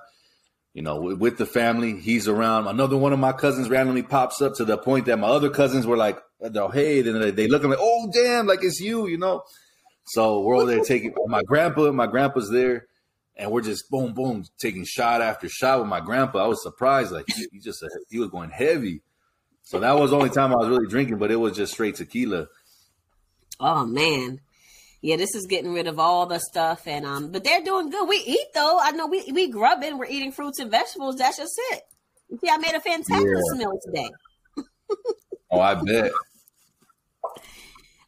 You know, with, the family, he's around. Another one of my cousins randomly pops up to the point that my other cousins were like, "Hey," then they, they look at me, "Oh, damn, like it's you," you know. So we're over there taking my grandpa. My grandpa's there, and we're just boom, boom, taking shot after shot with my grandpa. I was surprised, like he, he just he was going heavy. So that was the only time I was really drinking, but it was just straight tequila. Oh man. Yeah, this is getting rid of all the stuff and um but they're doing good. We eat though. I know we we grubbing, we're eating fruits and vegetables. That's just it. See, I made a fantastic Yeah. meal today. Oh, I bet.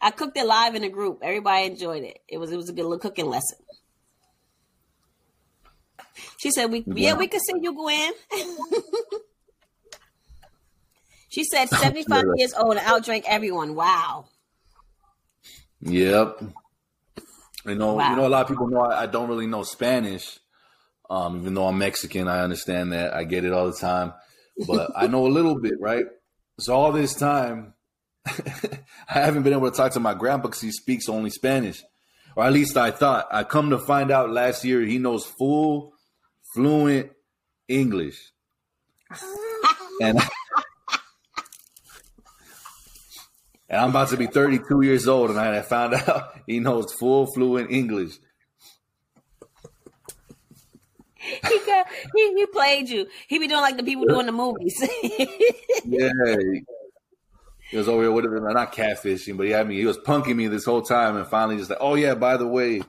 I cooked it live in a group. Everybody enjoyed it. It was it was a good little cooking lesson. She said, "We yeah, we can see you, Gwen." she said, "75 years old and outdrank everyone." Wow. Yep. You know, Wow. you know, a lot of people know I, I don't really know Spanish. Um, even though I'm Mexican, I understand that. I get it all the time, but I know a little bit, right? So all this time, I haven't been able to talk to my grandpa because he speaks only Spanish, or at least I thought. I come to find out last year he knows full, fluent English, and and I'm about to be 32 years old, and I found out he knows full, fluent English. he, got, he he played you. He be doing like the people doing the movies. Yeah. He, was over here with it, not catfishing, but he had me. He was punking me this whole time, and finally, just like, "Oh yeah, by the way,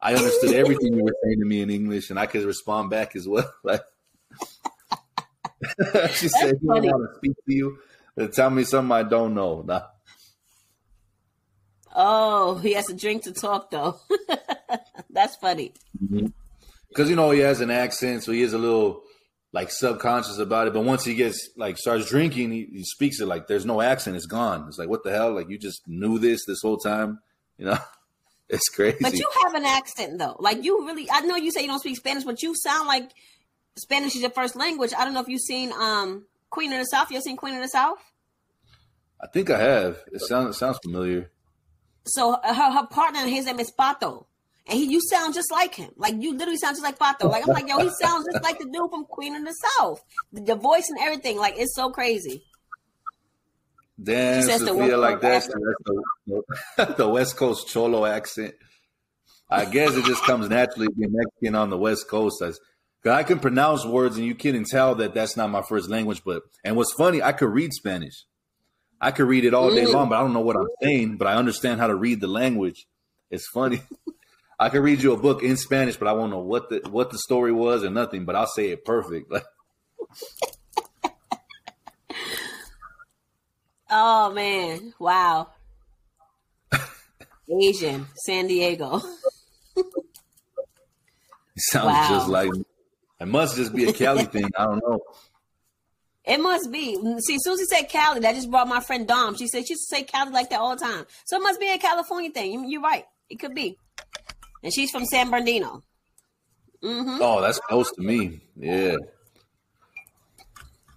I understood everything you were saying to me in English, and I could respond back as well." Like, she said, "You funny. want to speak to you? Tell me something I don't know." Nah. Oh, he has to drink to talk though. That's funny. because you know he has an accent, so he is a little like subconscious about it. But once he gets like starts drinking, he, he speaks it like there's no accent; it's gone. It's like what the hell? Like you just knew this this whole time, you know? It's crazy. But you have an accent though. Like you really I know you say you don't speak Spanish, but you sound like Spanish is your first language. I don't know if you've seen um Queen of the South. You ever seen Queen of the South? I think I have. It sounds it sounds familiar. So her her partner, his name is Pato. And he, you sound just like him. Like you literally sound just like Pato. Like I'm like, yo, he sounds just like the dude from Queen of the South. The, the voice and everything, like it's so crazy. Damn, She says the Sophia, like That's the, the West Coast Cholo accent. I guess it just comes naturally being Mexican on the West Coast. As, I can pronounce words and you can tell that that's not my first language. But and what's funny, I could read Spanish. I could read it all day Mm. long, but I don't know what I'm saying. But I understand how to read the language. It's funny. I could read you a book in Spanish, but I won't know what the what the story was or nothing. But I'll say it perfect. Like, Oh man, wow. Asian, San Diego. it sounds Wow. just like me. It must just be a Cali thing. I don't know. It must be. See, Susie said Cali. That just brought my friend Dom. She said she used to say Cali like that all the time. So it must be a California thing. You- You're right. It could be. And she's from San Bernardino. hmm Oh, that's close to me. Yeah.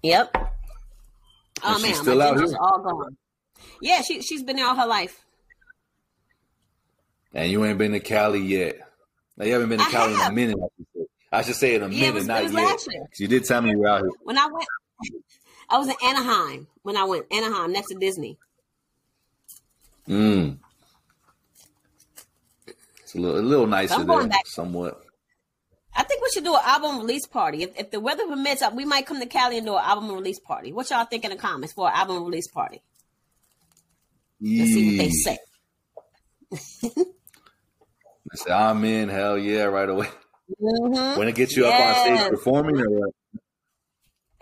Yep. Oh man, she's still my out here? all gone. Yeah, she she's been there all her life. And you ain't been to Cali yet. Now, you haven't been to I Cali in a minute. I should say, in a Yeah, minute, was- not yet. last year. 'Cause You did tell me you were out here. When I went, I was in Anaheim. When I went Anaheim next to Disney. Mm. It's a little, a little nicer there, back. somewhat. I think we should do an album release party. If, if the weather permits, uh, we might come to Cali and do an album release party. What y'all think in the comments for an album release party? Let's see what they say. They say, I'm in. Hell yeah, right away. Mhm. When it gets you up on stage performing or what?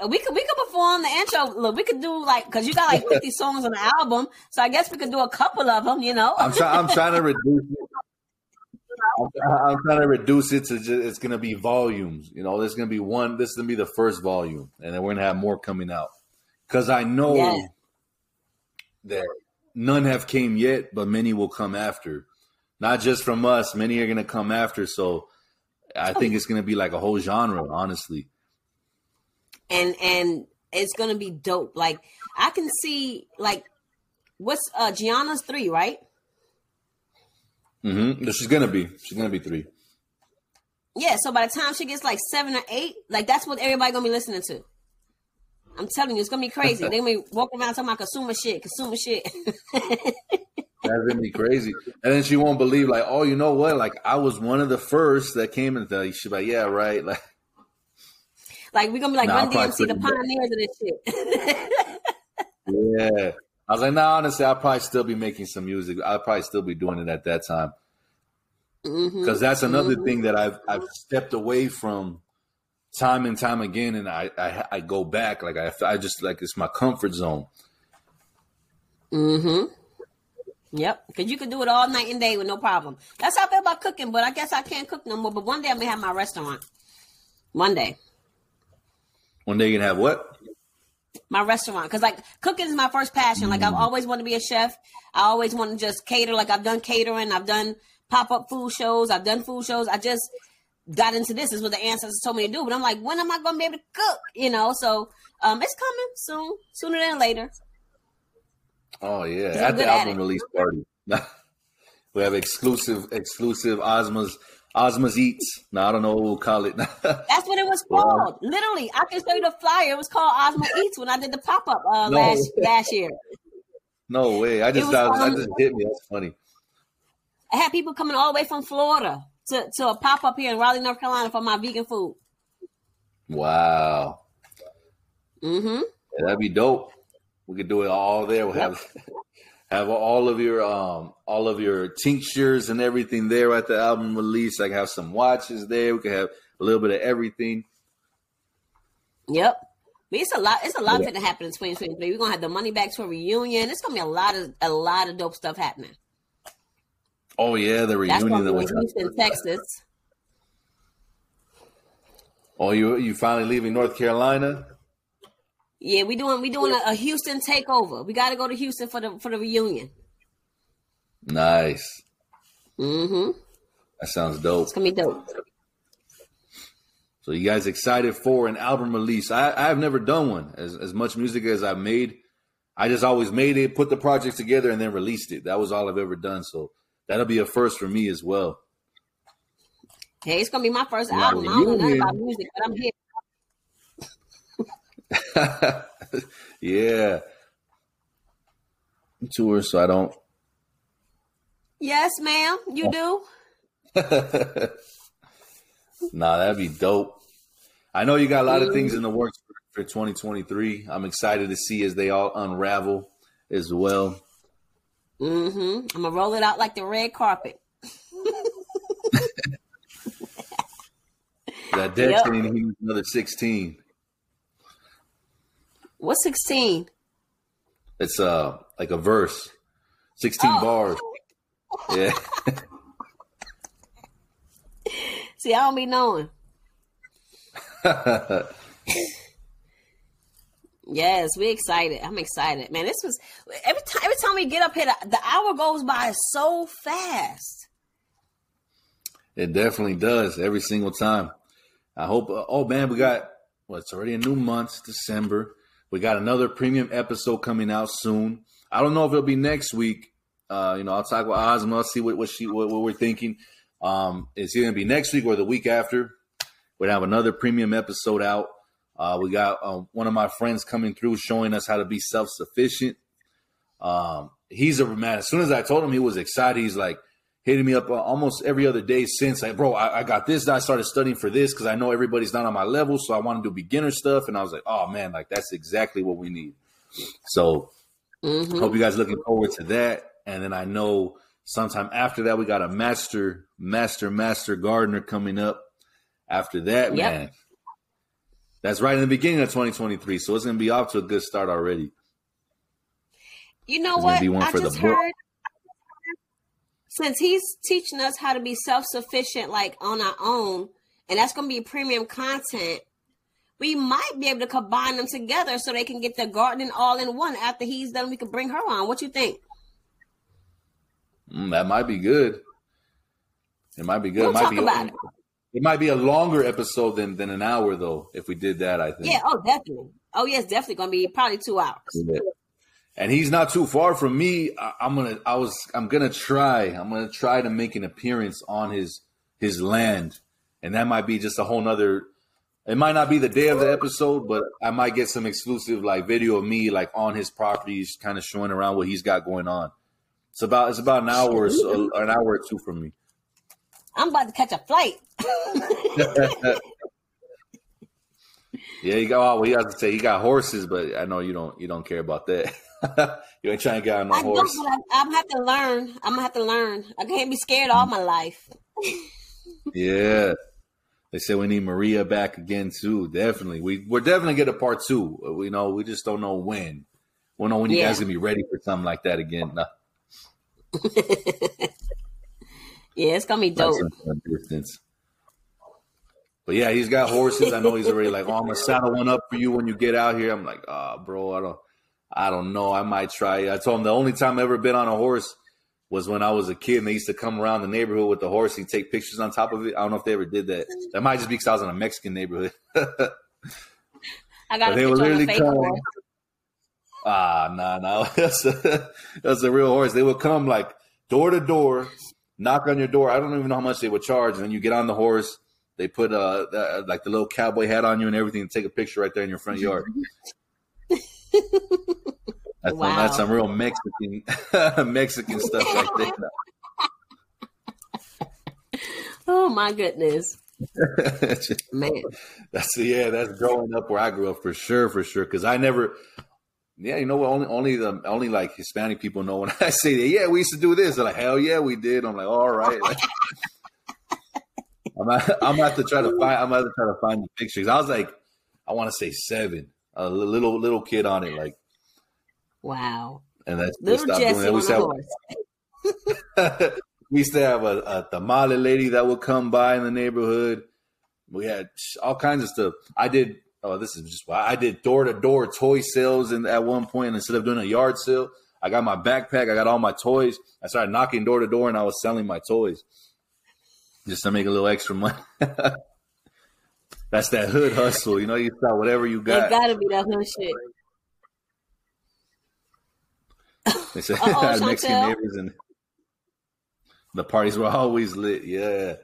Uh, We could we could perform the intro. Look, we could do like because you got like fifty songs on the album, so I guess we could do a couple of them. You know, I'm trying. I'm trying to reduce it. I'm, trying to reduce it to just. It's gonna be volumes. You know, there's gonna be one. This is gonna be the first volume, and then we're gonna have more coming out. Because I know Yeah. that none have came yet, but many will come after. Not just from us. Many are gonna come after. So I think it's gonna be like a whole genre. Honestly, and and it's gonna be dope. Like I can see like what's uh Gianna's three, right? mm-hmm. she's gonna be. She's gonna be three. Yeah. So by the time she gets like seven or eight, like that's what everybody gonna be listening to. I'm telling you, it's gonna be crazy. They're gonna be walking around talking about consumerish, consumer shit. That's gonna be crazy. And then she won't believe, like, oh, you know what? Like, I was one of the first that came into. That. She's like, yeah, right. Like, like we're gonna be like Nah, Run DMC, the put it back. pioneers of this shit. yeah. I was like, nah, honestly, I'll probably still be making some music. I'll probably still be doing it at that time. Because that's another Mhm. thing that I've I've stepped away from time and time again, and I I, I go back like I I just like it's my comfort zone. Mm-hmm. Yep, because you can do it all night and day with no problem. That's how I feel about cooking, but I guess I can't cook no more. But one day I may have my restaurant. One day, One day you can have what? my restaurant, because like cooking is my first passion. Like I've always wanted to be a chef. I always want to just cater. Like I've done catering, I've done pop up food shows, I've done food shows. I just got into this. This is what the ancestors told me to do. But I'm like, when am I going to be able to cook? You know, so um, it's coming soon, sooner than later. Oh yeah, at the good at album release party. we have exclusive exclusive Asma's Asma's Eats. No, I don't know what we'll call it. That's what it was Wow. called. Literally, I can show you the flyer. It was called Asma Eats when I did the pop up uh, No last way. last year. no way. I just was, was, um, that just hit me. That's funny. I had people coming all the way from Florida to, to a pop up here in Raleigh, North Carolina for my vegan food. Wow. Mm-hmm. Yeah, that'd be dope. We could do it all there. We'll have have all of your um all of your tinctures and everything there at the album release. I can have some watches there. We could have a little bit of everything. Yep. But it's a lot. It's a lot Yeah. to happen in 2023. We're gonna have the money back to a reunion. It's gonna be a lot of a lot of dope stuff happening. Oh yeah, the That's reunion gonna that was in Houston, Texas. Oh, you you finally leaving North Carolina? Yeah, we doing we doing a, a Houston takeover. We got to go to Houston for the for the reunion. Nice. Mm-hmm. That sounds dope. It's gonna be dope. So you guys excited for an album release? I I've never done one. As as much music as I've made, I just always made it, put the project together, and then released it. That was all I've ever done. So that'll be a first for me as well. Hey, it's gonna be my first album. I don't know nothing about music, but I'm here. yeah. Tour, so I don't. Yes, ma'am. You do. nah, that'd be dope. I know you got a lot of things in the works for, for 2023. I'm excited to see as they all unravel as well. Mm-hmm. I'm gonna roll it out like the red carpet. That he was another 16. What's 16? It's uh like a verse, 16 Oh. bars. Yeah. See, I don't be knowing. Yes, we excited. I'm excited, man. This was every time. Every time we get up here, the, the hour goes by so fast. It definitely does every single time. I hope. Uh, oh man, we got well. It's already a new month, December. We got another premium episode coming out soon. I don't know if it'll be next week. Uh, you know, I'll talk with Asma. I'll see what, what she what, what we're thinking. Um, it's either gonna be next week or the week after. We'll have another premium episode out. Uh, we got uh, one of my friends coming through showing us how to be self sufficient. Um, he's a man. As soon as I told him, he was excited. He's like hitting me up uh, almost every other day since. Like, bro, I, I got this. I started studying for this because I know everybody's not on my level, so I want to do beginner stuff. And I was like, oh man, like that's exactly what we need. So Mm-hmm. hope you guys looking forward to that. And then I know sometime after that we got a master, master, master gardener coming up. After that, Yep. man, that's right in the beginning of 2023. So it's gonna be off to a good start already. You know gonna what? be one I for the just book. Since he's teaching us how to be self sufficient, like on our own, and that's going to be premium content, we might be able to combine them together so they can get the gardening all in one. After he's done, we could bring her on. What you think? Mm, that might be good. It might be good. We'll it might be about it. it might be a longer episode than than an hour though. If we did that, I think. Yeah. Oh, definitely. Oh, yes, definitely going to be probably two hours. Yeah. And he's not too far from me. I, I'm gonna. I was. I'm gonna try. I'm gonna try to make an appearance on his his land, and that might be just a whole nother. It might not be the day of the episode, but I might get some exclusive like video of me like on his properties, kind of showing around what he's got going on. It's about it's about an hour or so, an hour or two from me. I'm about to catch a flight. Yeah, you got. Well, he have to say he got horses, but I know you don't. You don't care about that. you ain't trying to get on no I horse. but I, I'm gonna have to learn. I'm gonna have to learn. I can't be scared all my life. Yeah. They said we need Maria back again too. Definitely. We we're definitely get a part two. Uh, We know we just don't know when. We don't know when you Yeah. guys gonna be ready for something like that again. No, Yeah, it's gonna be dope. distance. But yeah, he's got horses. I know he's already like, oh, I'm gonna saddle one up for you when you get out here. I'm like, ah, bro, I don't, I don't know. I might try. I told him the only time I ever been on a horse was when I was a kid. and They used to come around the neighborhood with the horse and take pictures on top of it. I don't know if they ever did that. That might just be because I was in a Mexican neighborhood. I got they picture would on the literally horse. Ah, nah, nah. That's a, that's a real horse. They would come like door to door, knock on your door. I don't even know how much they would charge. And then you get on the horse. They put uh, the, like the little cowboy hat on you and everything, and take a picture right there in your front yard. That's, Wow. some, that's some real Mexican Mexican stuff right Oh my goodness, there. man! That's yeah, that's growing up where I grew up for sure, for sure. Because I never, yeah, you know what? Only only the only like Hispanic people know when I say that. Yeah, we used to do this. They're like, hell yeah, we did. I'm like, all right. I'm I'm gonna have to try to find. I'm gonna have to try to find the pictures. I was like, I want to say seven, a little little kid on it, like, Wow, and that's we little Jesse on have- horse. we used to have a, a tamale lady that would come by in the neighborhood. We had all kinds of stuff. I did. Oh, this is just why I did door to door toy sales. And at one point, instead of doing a yard sale, I got my backpack. I got all my toys. I started knocking door to door, and I was selling my toys just to make a little extra money. That's that hood hustle, you know. You sell whatever you got. It got. gotta be that hood shit. They said Uh-oh, I had Mexican neighbors, and the parties were always lit. Yeah,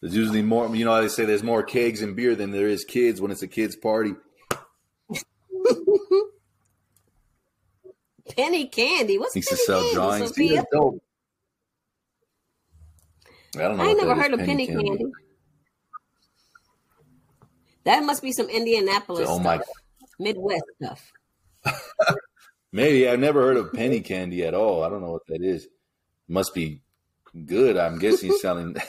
there's usually more. You know, how they say there's more kegs and beer than there is kids when it's a kids' party. Penny candy. What's Used to sell candy? drawings. See, Sophia? dope. I don't know. I ain't never heard of penny candy. That must be some Indianapolis Oh my! stuff, Midwest stuff. Maybe I've never heard of penny candy at all. I don't know what that is. Must be good. I'm guessing selling.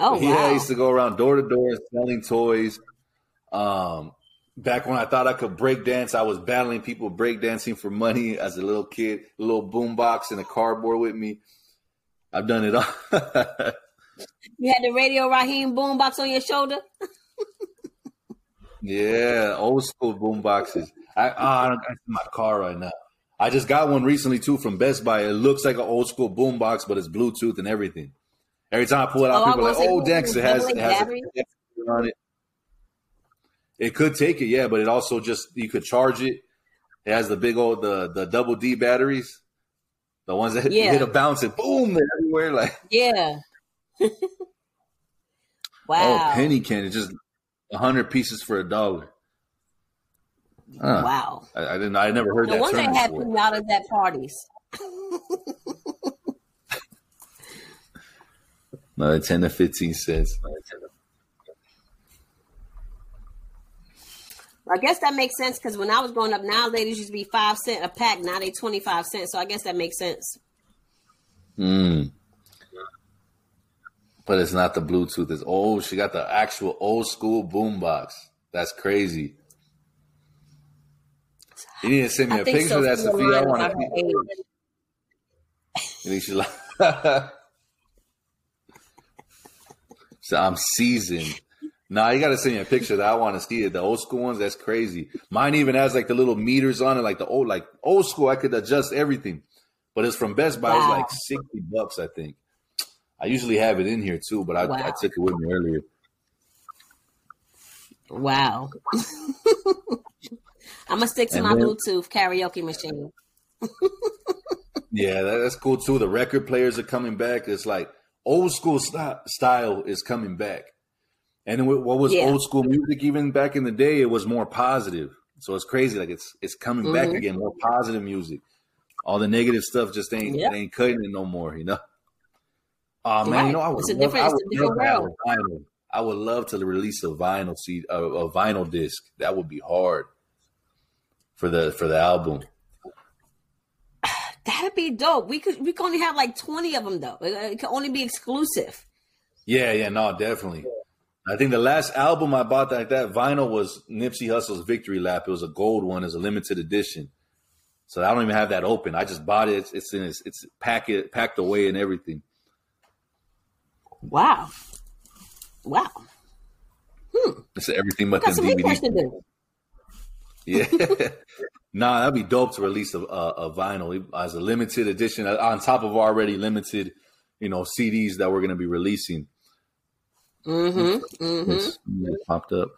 Oh yeah, I wow! used to go around door to door selling toys. Um, back when I thought I could break dance, I was battling people break dancing for money as a little kid. A little boom box and a cardboard with me. I've done it all. You had the Radio Raheem boombox on your shoulder. yeah, old school boomboxes. I ah, I don't got in my car right now. I just got one recently too from Best Buy. It looks like an old school boombox, but it's Bluetooth and everything. Every time I pull it out, Oh, people are like, "Oh, Dex, it has it has battery? a on it." It could take it, yeah, but it also just you could charge it. It has the big old the the double D batteries, the ones that Yeah. hit a bounce and boom, they're everywhere. Like Yeah. wow. oh, penny candy, just a hundred pieces for a dollar. Huh. Wow. I, I didn't. I never heard No that wonder term had before. pinatas at parties. Another ten to fifteen cents. I guess that makes sense because when I was growing up, Now and Laters used to be five cent a pack. Now they twenty five cents. So I guess that makes sense. Mm. But it's not the Bluetooth. It's old. She got the actual old school boombox. That's crazy. You need to send me I a picture of that, Sophia Sophia. I want to. age. You think she's like, so I'm seasoned. Nah, you got to send me a picture that I want to see it. The old school ones, that's crazy. Mine even has like the little meters on it, like the old, like old school. I could adjust everything, but it's from Best Buy. Wow. was like sixty bucks, I think. I usually have it in here too, but I, Wow. I took it with me earlier. Wow. I'm gonna stick to And my then- Bluetooth karaoke machine. Yeah, that, that's cool too. The record players are coming back. It's like old school st- style is coming back. And what was Yeah. old school music even back in the day? It was more positive. So it's crazy. Like it's it's coming back Mhm. again. More positive music. All the negative stuff just ain't Yep. ain't cutting it no more. You know. Oh man, Right. you know I would It's a love, different- it's a different to world. vinyl. I would love to release a vinyl seed, a, a vinyl disc. That would be hard for the for the album. That'd be dope. We could we could only have like twenty of them though. It, it could only be exclusive. Yeah, yeah, no, definitely. I think the last album I bought like that vinyl was Nipsey Hussle's Victory Lap. It was a gold one, it's a limited edition. So I don't even have that open. I just bought it. It's, it's in its, it's packet packed away and everything. Wow. Wow. Hmm. It's everything but the some research to DVD. Yeah. nah, that'd be dope to release a, a, a vinyl as a limited edition uh, on top of already limited, you know, CDs that we're going to be releasing. Mm-hmm. Mm-hmm. It popped up.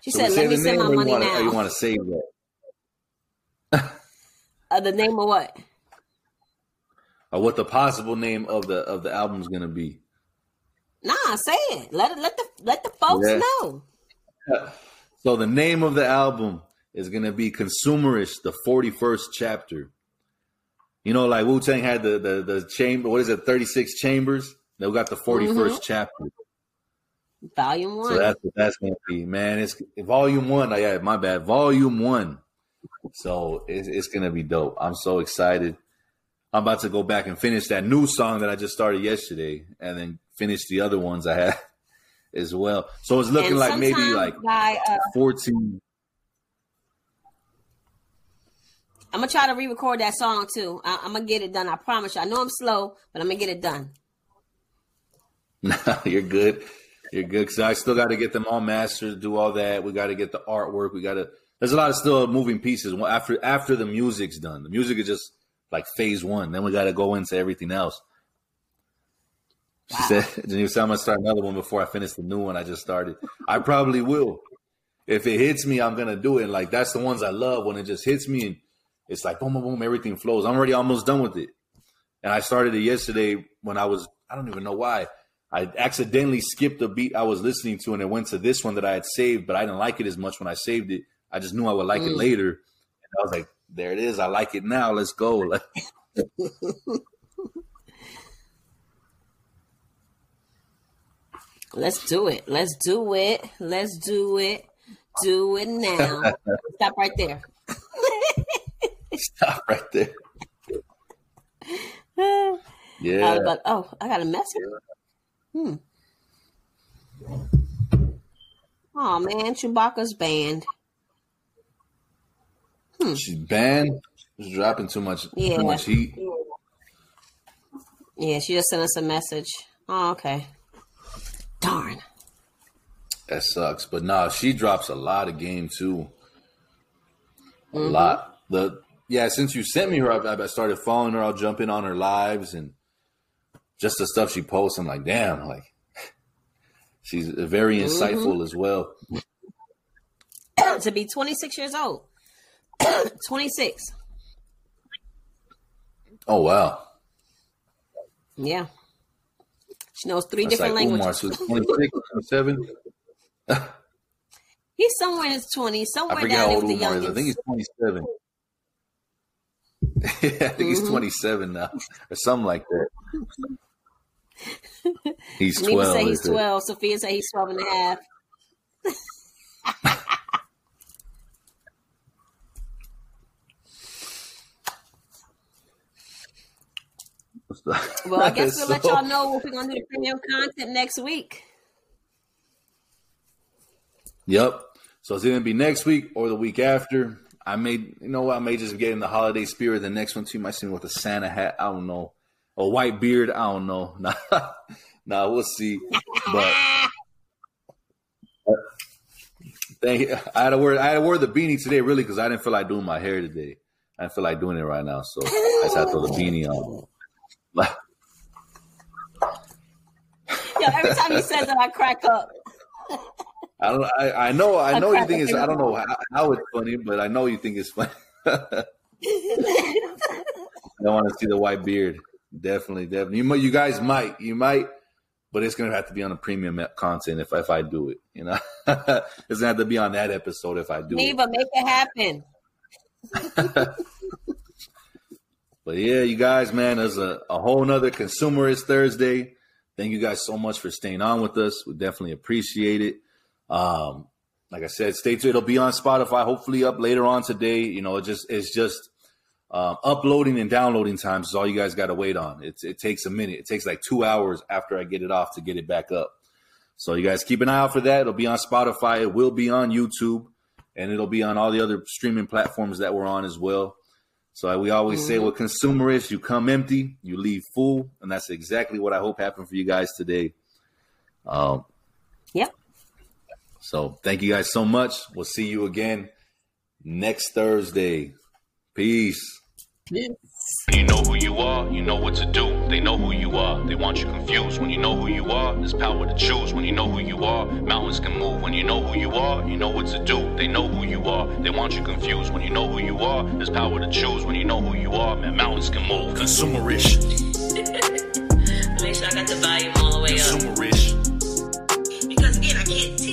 She So said, "Let me send my money wanna- or You want to save that? Uh, the name of what? Or what the possible name of the of the album is going to be? Nah, say it. Let. Let the let the folks Yeah. know. So the name of the album is gonna be Consumerish, the 41st chapter. You know, like Wu Tang had the the the chamber, what is it, 36 chambers? They got the 41st Mm-hmm. chapter. Volume one. So that's what that's gonna be, man. It's volume one. I yeah, my bad. Volume one. So it's, it's gonna be dope. I'm so excited. I'm about to go back and finish that new song that I just started yesterday, and then finish the other ones I had as well. So it's looking And like maybe like by, uh, 14. I'm gonna try to re-record that song too. I, I'm gonna get it done. I promise you. I know I'm slow, but I'm gonna get it done. No, you're good. You're good. Cause I still got to get them all mastered, do all that. We got to get the artwork. We got to. There's a lot of still moving pieces. After after the music's done, the music is just like phase one. Then we got to go into everything else. She said, "Janine said I'm gonna start another one before I finish the new one I just started. I probably will. If it hits me, I'm gonna do it. And like that's the ones I love when it just hits me and it's like boom, boom, boom, everything flows. I'm already almost done with it. And I started it yesterday when I was I don't even know why. I accidentally skipped a beat I was listening to and it went to this one that I had saved, but I didn't like it as much when I saved it. I just knew I would like it mm. later. And I was like, there it is. I like it now. Let's go. Let's do it. Let's do it. Let's do it. Do it now. Stop right there. stop right there. Yeah. oh, I got a message. Hmm. Oh man, Chewbacca's banned. She's banned. She's dropping too much Yeah. too much heat. Yeah, she just sent us a message. Oh, okay. Darn. That sucks. But nah, she drops a lot of game too. A Mm-hmm. lot. The yeah, since you sent me her, I, I started following her. I'll jump in on her lives and just the stuff she posts. I'm like, damn, like she's very Mm-hmm. insightful as well. to be 26 years old. 26. Oh wow, Yeah. She knows three that's different like Umar. languages. So 26, 27. He's somewhere in his 20s, somewhere forget down how old the Umar is. I think he's 27. I think Mm-hmm. he's 27 now, or something like that. He's Neva 12. say he's is it? 12. Sophia say he's 12 and a half. Well, I guess we'll let y'all know if we're going to do the premium content next week. Yep. So it's gonna be next week or the week after. I may, you know what? I may just get in the holiday spirit. The next one too might see me with a Santa hat. I don't know. A white beard. I don't know. Nah, nah we'll see. But thank you. I had to wear. I had to wear the beanie today, really, because I didn't feel like doing my hair today. I didn't feel like doing it right now, so I just had to throw the beanie on. Like, Yo, every time he says that, I crack up. I don't. I, I know. I know you think it's. I don't know how, how it's funny, but I know you think it's funny. I want to see the white beard. Definitely, definitely. You might, you guys might, you might, but it's gonna have to be on a premium content if if I do it. You know, it's gonna have to be on that episode if I do it. Neva, make it happen. But yeah, you guys, man, there's a, a whole nother consumerish Thursday. Thank you guys so much for staying on with us. We definitely appreciate it. Um, like I said, stay tuned. It'll be on Spotify. Hopefully, up later on today. You know, it just it's just um, uploading and downloading times is all you guys got to wait on. It's it takes a minute. It takes like two hours after I get it off to get it back up. So you guys keep an eye out for that. It'll be on Spotify. It will be on YouTube, and it'll be on all the other streaming platforms that we're on as well. So we always say, with consumerists, you come empty, you leave full, and that's exactly what I hope happened for you guys today. Um, Yep. so thank you guys so much. We'll see you again next Thursday. Peace. Peace. You know who you are, you know what to do. They know who you are, they want you confused. When you know who you are, there's power to choose. When you know who you are, mountains can move. When you know who you are, you know what to do. They know who you are, they want you confused. When you know who you are, there's power to choose. When you know who you are, man, mountains can move. Consumerish. Make sure I got the volume all the way up. Consumerish. Because again, I can't.